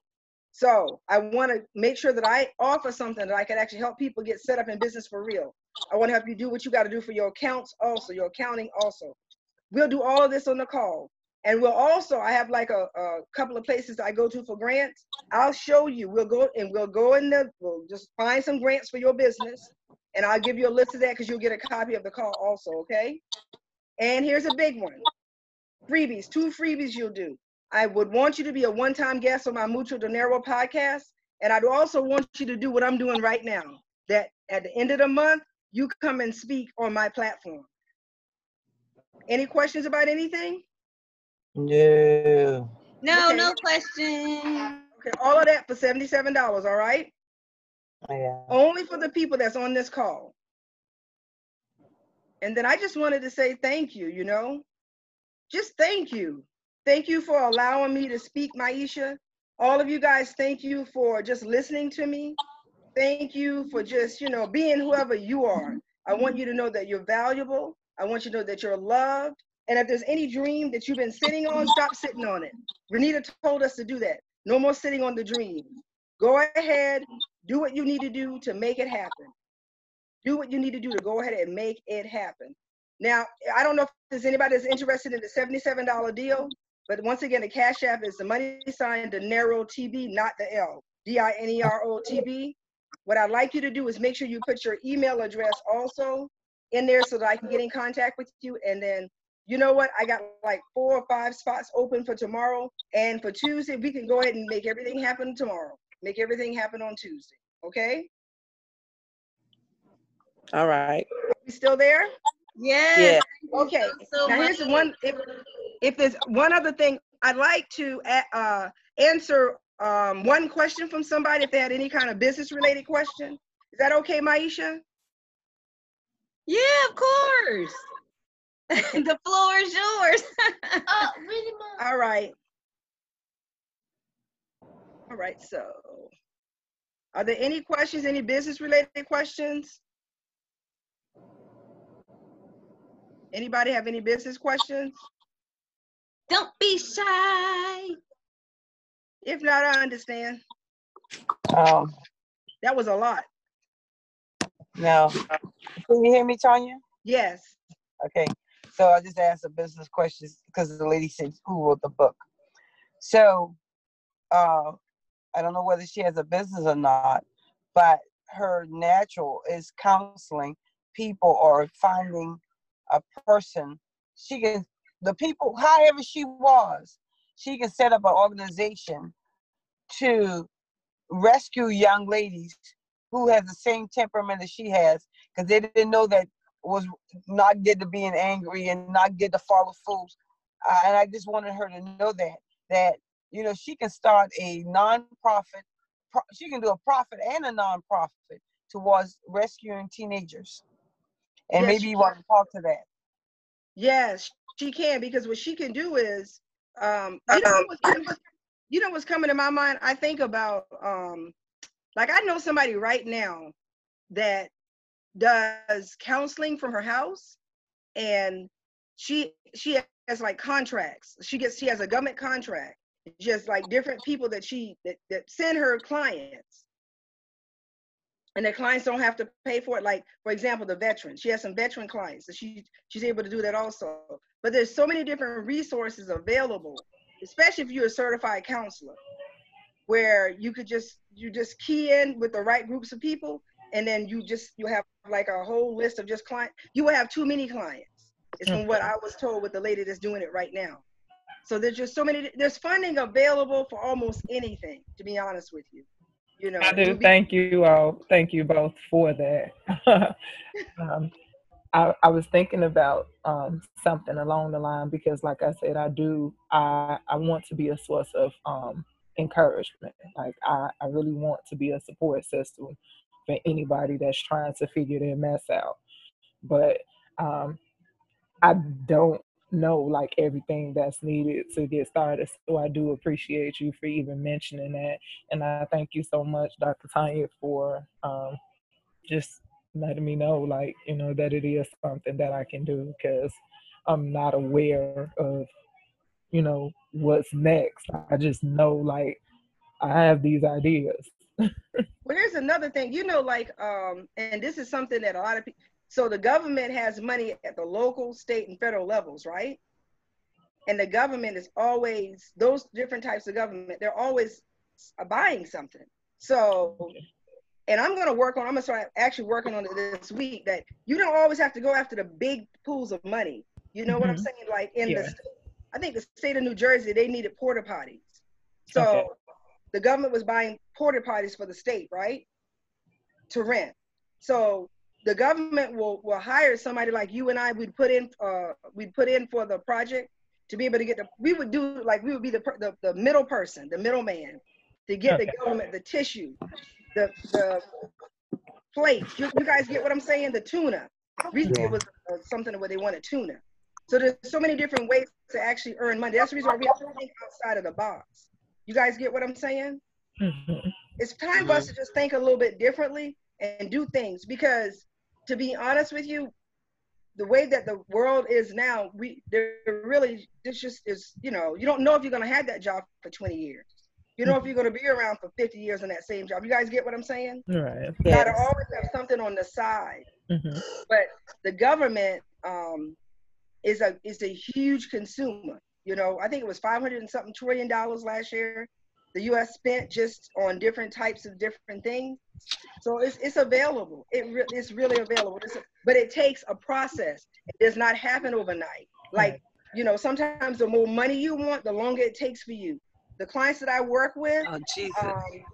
So I want to make sure that I offer something that I can actually help people get set up in business for real. I want to help you do what you got to do for your accounts, also your accounting, also. We'll do all of this on the call. And we'll also, I have like a, a couple of places I go to for grants. I'll show you. We'll go and we'll go in the, we'll just find some grants for your business. And I'll give you a list of that because you'll get a copy of the call also, okay? And here's a big one freebies, two freebies you'll do. I would want you to be a one time guest on my Mucho Dinero podcast. And I'd also want you to do what I'm doing right now that at the end of the month, you come and speak on my platform. Any questions about anything?
No.
No,
Okay.
no question.
Okay, all of that for $77, all right?
Yeah.
Only for the people that's on this call. And then I just wanted to say thank you, you know? Just thank you. Thank you for allowing me to speak, Myechia. All of you guys, thank you for just listening to me. Thank you for just, you know, being whoever you are. I want you to know that you're valuable. I want you to know that you're loved. And if there's any dream that you've been sitting on, stop sitting on it. Renita told us to do that. No more sitting on the dream. Go ahead, do what you need to do to make it happen. Do what you need to do to go ahead and make it happen. Now, I don't know if there's anybody that's interested in the $77 deal, but once again, the Cash App is the money sign, dinero TB, not the L, D I N E R O T B. What I'd like you to do is make sure you put your email address also in there so that I can get in contact with you. And then, you know what? I got like four or five spots open for tomorrow. And for Tuesday, we can go ahead and make everything happen tomorrow. Make everything happen on Tuesday. Okay?
All right.
We still there?
Yes.
Okay.
So
Now here's the one. If, if there's one other thing, I'd like to uh, answer um, one question from somebody if they had any kind of business related question. Is that okay, Myechia?
Yeah, of course. the floor is yours.
All right. All right. So, are there any questions? Any business related questions? Anybody have any business questions?
Don't be shy.
If not, I understand.
Um,
That was a lot.
no. Can you hear me, Tonya?
Yes.
Okay. So I just asked a business questions because the lady said who wrote the book. So uh I don't know whether she has a business or not, but her natural is counseling people or finding a person. She can the people, however she was, she can set up an organization to rescue young ladies who have the same temperament as she has, because they didn't know that was not good to being angry and not good to follow fools. Uh, and I just wanted her to know that that you know she can start a non-profit. Pro- she can do a profit and a non-profit towards rescuing teenagers. And
Yes,
maybe you want to talk to that.
Yes, she can because what she can do is, um, you know, what's, you know what's- you know what's coming to my mind. I think about, um, like I know somebody right now that does counseling from her house, and she she has like contracts. She gets she has a government contract, just like different people that she that that send her clients. And the clients don't have to pay for it. Like, for example, the veterans. She has some veteran clients, so she she's able to do that also. But there's so many different resources available, especially if you're a certified counselor, where you could just you just key in with the right groups of people, and then you just you have like a whole list of just client. You will have too many clients. It's from what I was told with the lady that's doing it right now. So there's just so many. There's funding available for almost anything. To be honest with you, you know.
I do. Thank you all. Thank you both for that. um, I, I was thinking about um, something along the line because, like I said, I do. I I want to be a source of um, encouragement. Like I, I really want to be a support system for anybody that's trying to figure their mess out. But um, I don't know like everything that's needed to get started. So I do appreciate you for even mentioning that. And I thank you so much, Dr. Tonya, for um, just letting me know, like, you know, that it is something that I can do because I'm not aware of, you know, what's next. I just know, like, I have these ideas.
Well, here's another thing. You know, like, um, and this is something that a lot of people. So the government has money at the local, state, and federal levels, right? And the government is always those different types of government. They're always buying something. So, and I'm going to work on. I'm going to start actually working on it this week. That you don't always have to go after the big pools of money. You know what I'm
Mhm.
saying? Like in
Yeah.
the, I think the state of New Jersey, they needed porta potties. So
Okay.
the government was buying porta potties for the state, right? To rent. So the government will will hire somebody like you and I. We'd put in uh we'd put in for the project to be able to get the. We would do like we would be the the, the middle person, the middleman, to get the government the tissue, the the plates. You, you guys get what I'm saying? The tuna. Recently
Yeah.
it was uh, something where they wanted tuna. So there's so many different ways to actually earn money. That's the reason why we have to think outside of the box. You guys get what I'm saying?
Mhm.
it's time for us to just think a little bit differently and do things because to be honest with you the way that the world is now we there really this just is you know you don't know if you're going to have that job for 20 years. You know if you're going to be around for 50 years in that same job. You guys get what i'm saying?
Right.
you gotta always have something on the side.
Mhm.
but the government um is a is a huge consumer. You know i think it was 500 and something trillion dollars last year the us spent just on different types of different things so it's it's available it re- it's really available it's but it takes a process it does not happen overnight like you know sometimes the more money you want the longer it takes for you the clients that i work with
Oh, Jesus.
um,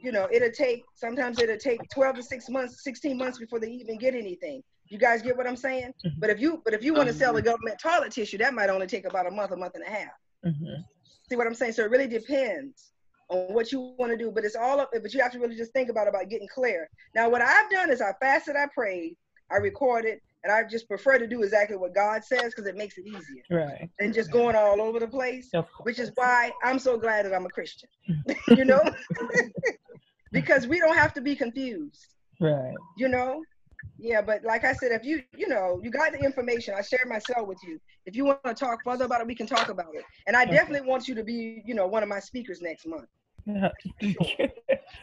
you know, it'll take sometimes it'll take 12 to six months, 16 months before they even get anything. You guys get what I'm saying?
Mhm.
But if you but if you want to sell the government toilet tissue, that might only take about a month, a month and a half.
Mhm.
See what I'm saying? So it really depends on what you want to do. But it's all up, but you have to really just think about about getting clear. Now, what I've done is I fasted, I prayed, I recorded, and I just prefer to do exactly what God says because it makes it easier
Right.
than just going all over the place which is why I'm so glad that I'm a Christian. you know? because we don't have to be confused,
Right.
you know? Yeah, but like I said, if you, you know, you got the information, I shared my cell with you. If you want to talk further about it, we can talk about it. And I
Okay.
definitely want you to be, you know, one of my speakers next month.
Yeah.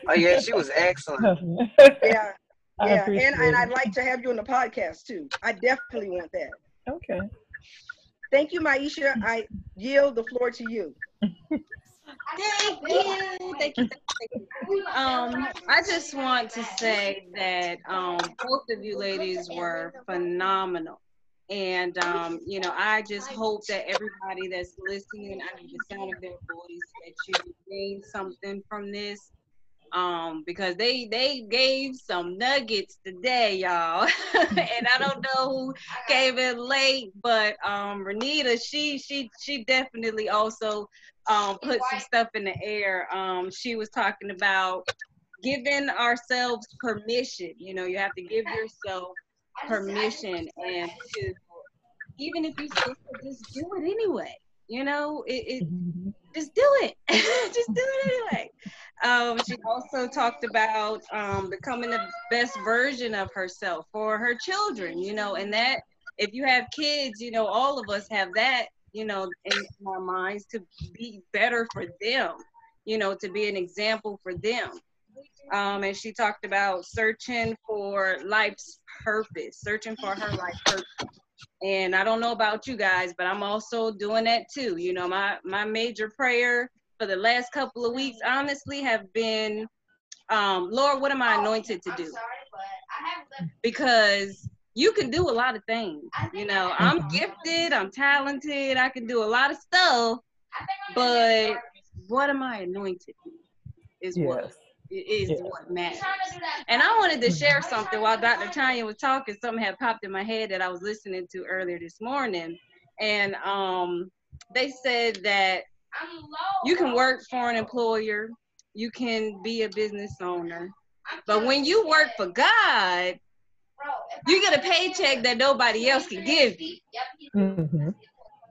Oh yeah, she was excellent.
Yeah, yeah.
appreciate
And, and. I'd like to have you on the podcast too. I definitely want that.
Okay.
Thank you, Myechia. I yield the floor to you.
Thank you. Thank you. Thank you. Um, I just want to say that um, both of you ladies were phenomenal. And, um, you know, I just hope that everybody that's listening under the sound of their voice, that you gain something from this. Um, because they they gave some nuggets today, y'all. and I don't know who came in late, but um Renita, she she she definitely also um, put some stuff in the air. Um, she was talking about giving ourselves permission. You know, you have to give yourself permission and to, even if you say just do it anyway. You know, it, it
Mhm.
just do it. just do it anyway. Um, she also talked about um, becoming the best version of herself for her children, you know, and that if you have kids, you know, all of us have that, you know, in our minds to be better for them, you know, to be an example for them. Um, and she talked about searching for life's purpose, searching for her life purpose. And I don't know about you guys, but I'm also doing that too. You know, my my major prayer for the last couple of weeks, honestly, have been, um, Lord, what am I anointed to do? Because you can do a lot of things. You know, I'm gifted, I'm talented, I can do a lot of stuff, but what am I anointed? Is what
Yes.
is
Yes.
what matters. And I wanted to share something while Dr. Tonya was talking. Something had popped in my head that I was listening to earlier this morning, and um, they said that you can work for an employer, you can be a business owner, but when you work for God, you get a paycheck that nobody else can give you.
hmm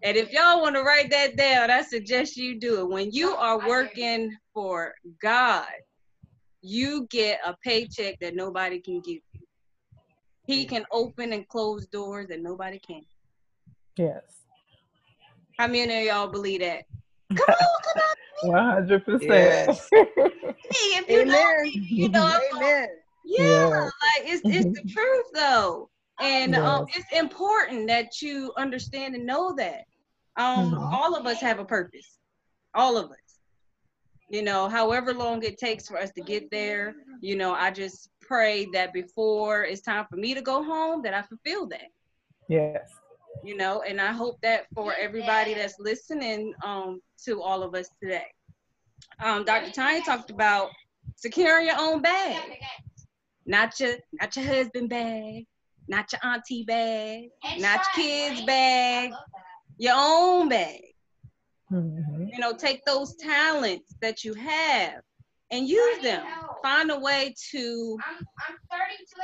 And if y'all want to write that down, I suggest you do it. When you are working for God, you get a paycheck that nobody can give you. He can open and close doors that nobody can.
Yes.
How many of y'all believe that? Come on, come on.
One hundred percent.
Yes.
Hey, if you know
Amen.
me, you know I'm
Amen.
Yeah,
Yeah.
like it's it's the truth though, and um, it's important that you understand and know that. Um,
Mhm.
all of us have a purpose, all of us. You know, however long it takes for us to get there. You know, I just pray that before it's time for me to go home, that I fulfill that.
Yes.
You know, and I hope that for everybody that's listening um, to all of us today. Um, Dr. Tonya talked about securing your own bag not your not your husband bag, not your auntie bag, not your kids bag, your own bag.
hmm
You know, take those talents that you have and use them. Find a way to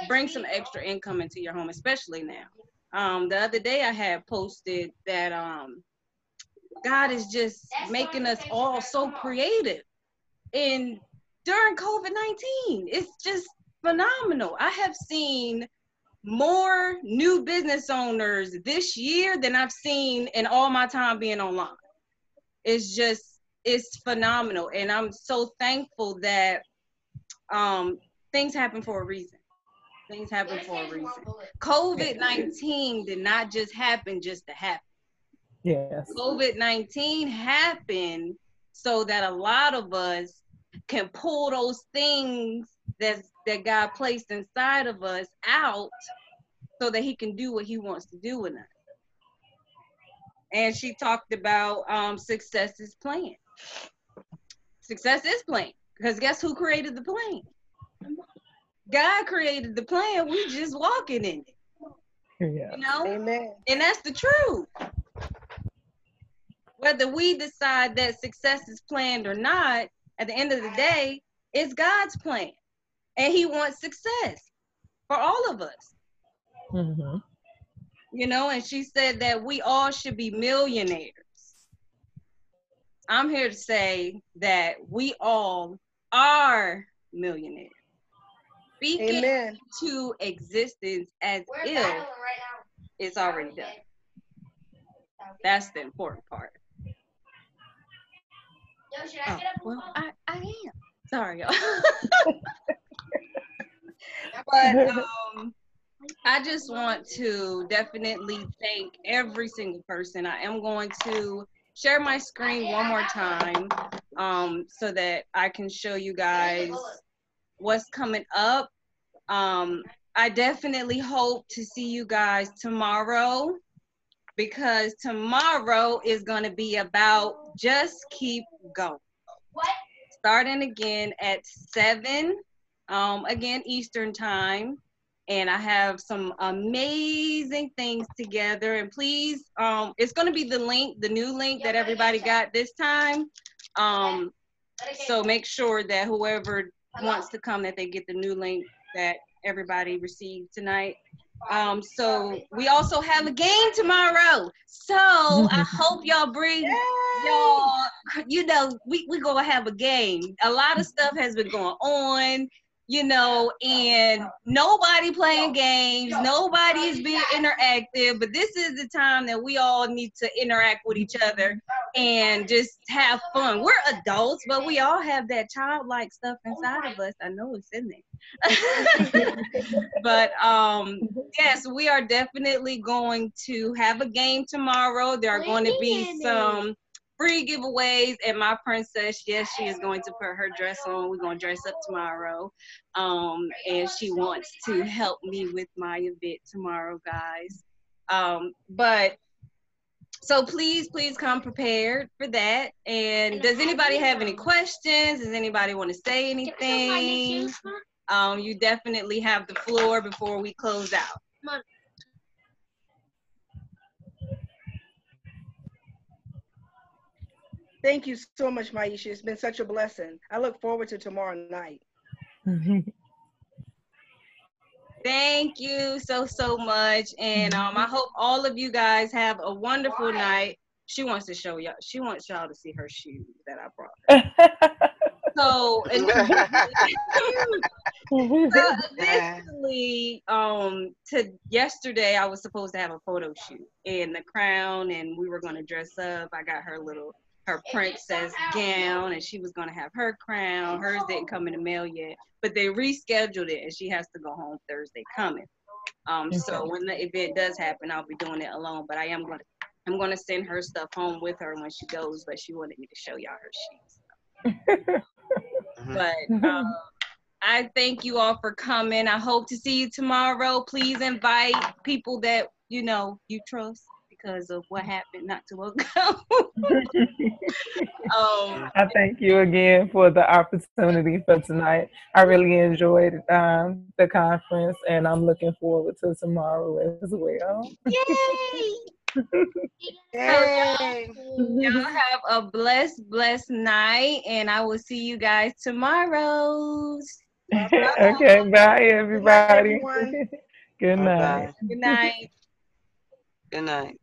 bring some extra income into your home, especially now. Um, the other day I had posted that um, God is just making us all so creative. And during COVID 19, it's just phenomenal. I have seen more new business owners this year than I've seen in all my time being online. It's just, it's phenomenal. And I'm so thankful that um, things happen for a reason. Things happen for a reason. COVID 19 did not just happen just to happen.
Yes.
COVID 19 happened so that a lot of us can pull those things that, that God placed inside of us out so that He can do what He wants to do in us. And she talked about um, success is plan. Success is plan because guess who created the plan? God created the plan. We just walking in it,
Yeah.
you know.
Amen.
And that's the truth. Whether we decide that success is planned or not, at the end of the day, it's God's plan. And He wants success for all of us.
hmm
You know, and she said that we all should be millionaires. I'm here to say that we all are millionaires. Speaking
Amen.
to existence as if it's already done. That's the important part. Oh, well, I, I am. Sorry, y'all. but um, I just want to definitely thank every single person. I am going to share my screen one more time um, so that I can show you guys what's coming up. Um, I definitely hope to see you guys tomorrow because tomorrow is going to be about just keep going. What? Starting again at 7, um, again, Eastern Time. And I have some amazing things together. And please, um, it's going to be the link, the new link that everybody got this time. Um, so make sure that whoever wants to come, that they get the new link that everybody received tonight. Um, so we also have a game tomorrow. So I hope y'all bring y'all, you know, we we gonna have a game. A lot of stuff has been going on, you know, and nobody playing games, nobody is being interactive. But this is the time that we all need to interact with each other and just have fun. We're adults, but we all have that childlike stuff inside of us. I know it's in there. but um yes, we are definitely going to have a game tomorrow. There are going to be some free giveaways and my princess yes she is going to put her dress on. We're going to dress up tomorrow. Um and she wants to help me with my event tomorrow guys. Um but so please please come prepared for that. And does anybody have any questions? Does anybody want to say anything? um you definitely have the floor before we close out
Thank you so much, Myechia. It's been such a blessing. I look forward to tomorrow night.
Thank you so so much, and um, I hope all of you guys have a wonderful night. She wants to show y'all. She wants y'all to see her shoes that I brought. So, and so additionally, um, to yesterday I was supposed to have a photo shoot and the crown, and we were going to dress up. I got her little her princess gown, and she was going to have her crown. Hers didn't come in the mail yet, but they rescheduled it, and she has to go home Thursday coming. Um, so when the event does happen, I'll be doing it alone. But I am going to I'm going to send her stuff home with her when she goes. But she wanted me to show y'all her shoes. but um, I thank you all for coming. I hope to see you tomorrow. Please invite people that you know you trust because of what happened not too long ago. um,
I thank you again for the opportunity for tonight. I really enjoyed um, the conference, and I'm looking forward to tomorrow as well.
Yay!
Yay.
Y'all have a blessed, blessed night, and I will see you guys tomorrow.
okay, bye everybody.
everyone.
Good night.
Bye-bye.
Good night.
Good night.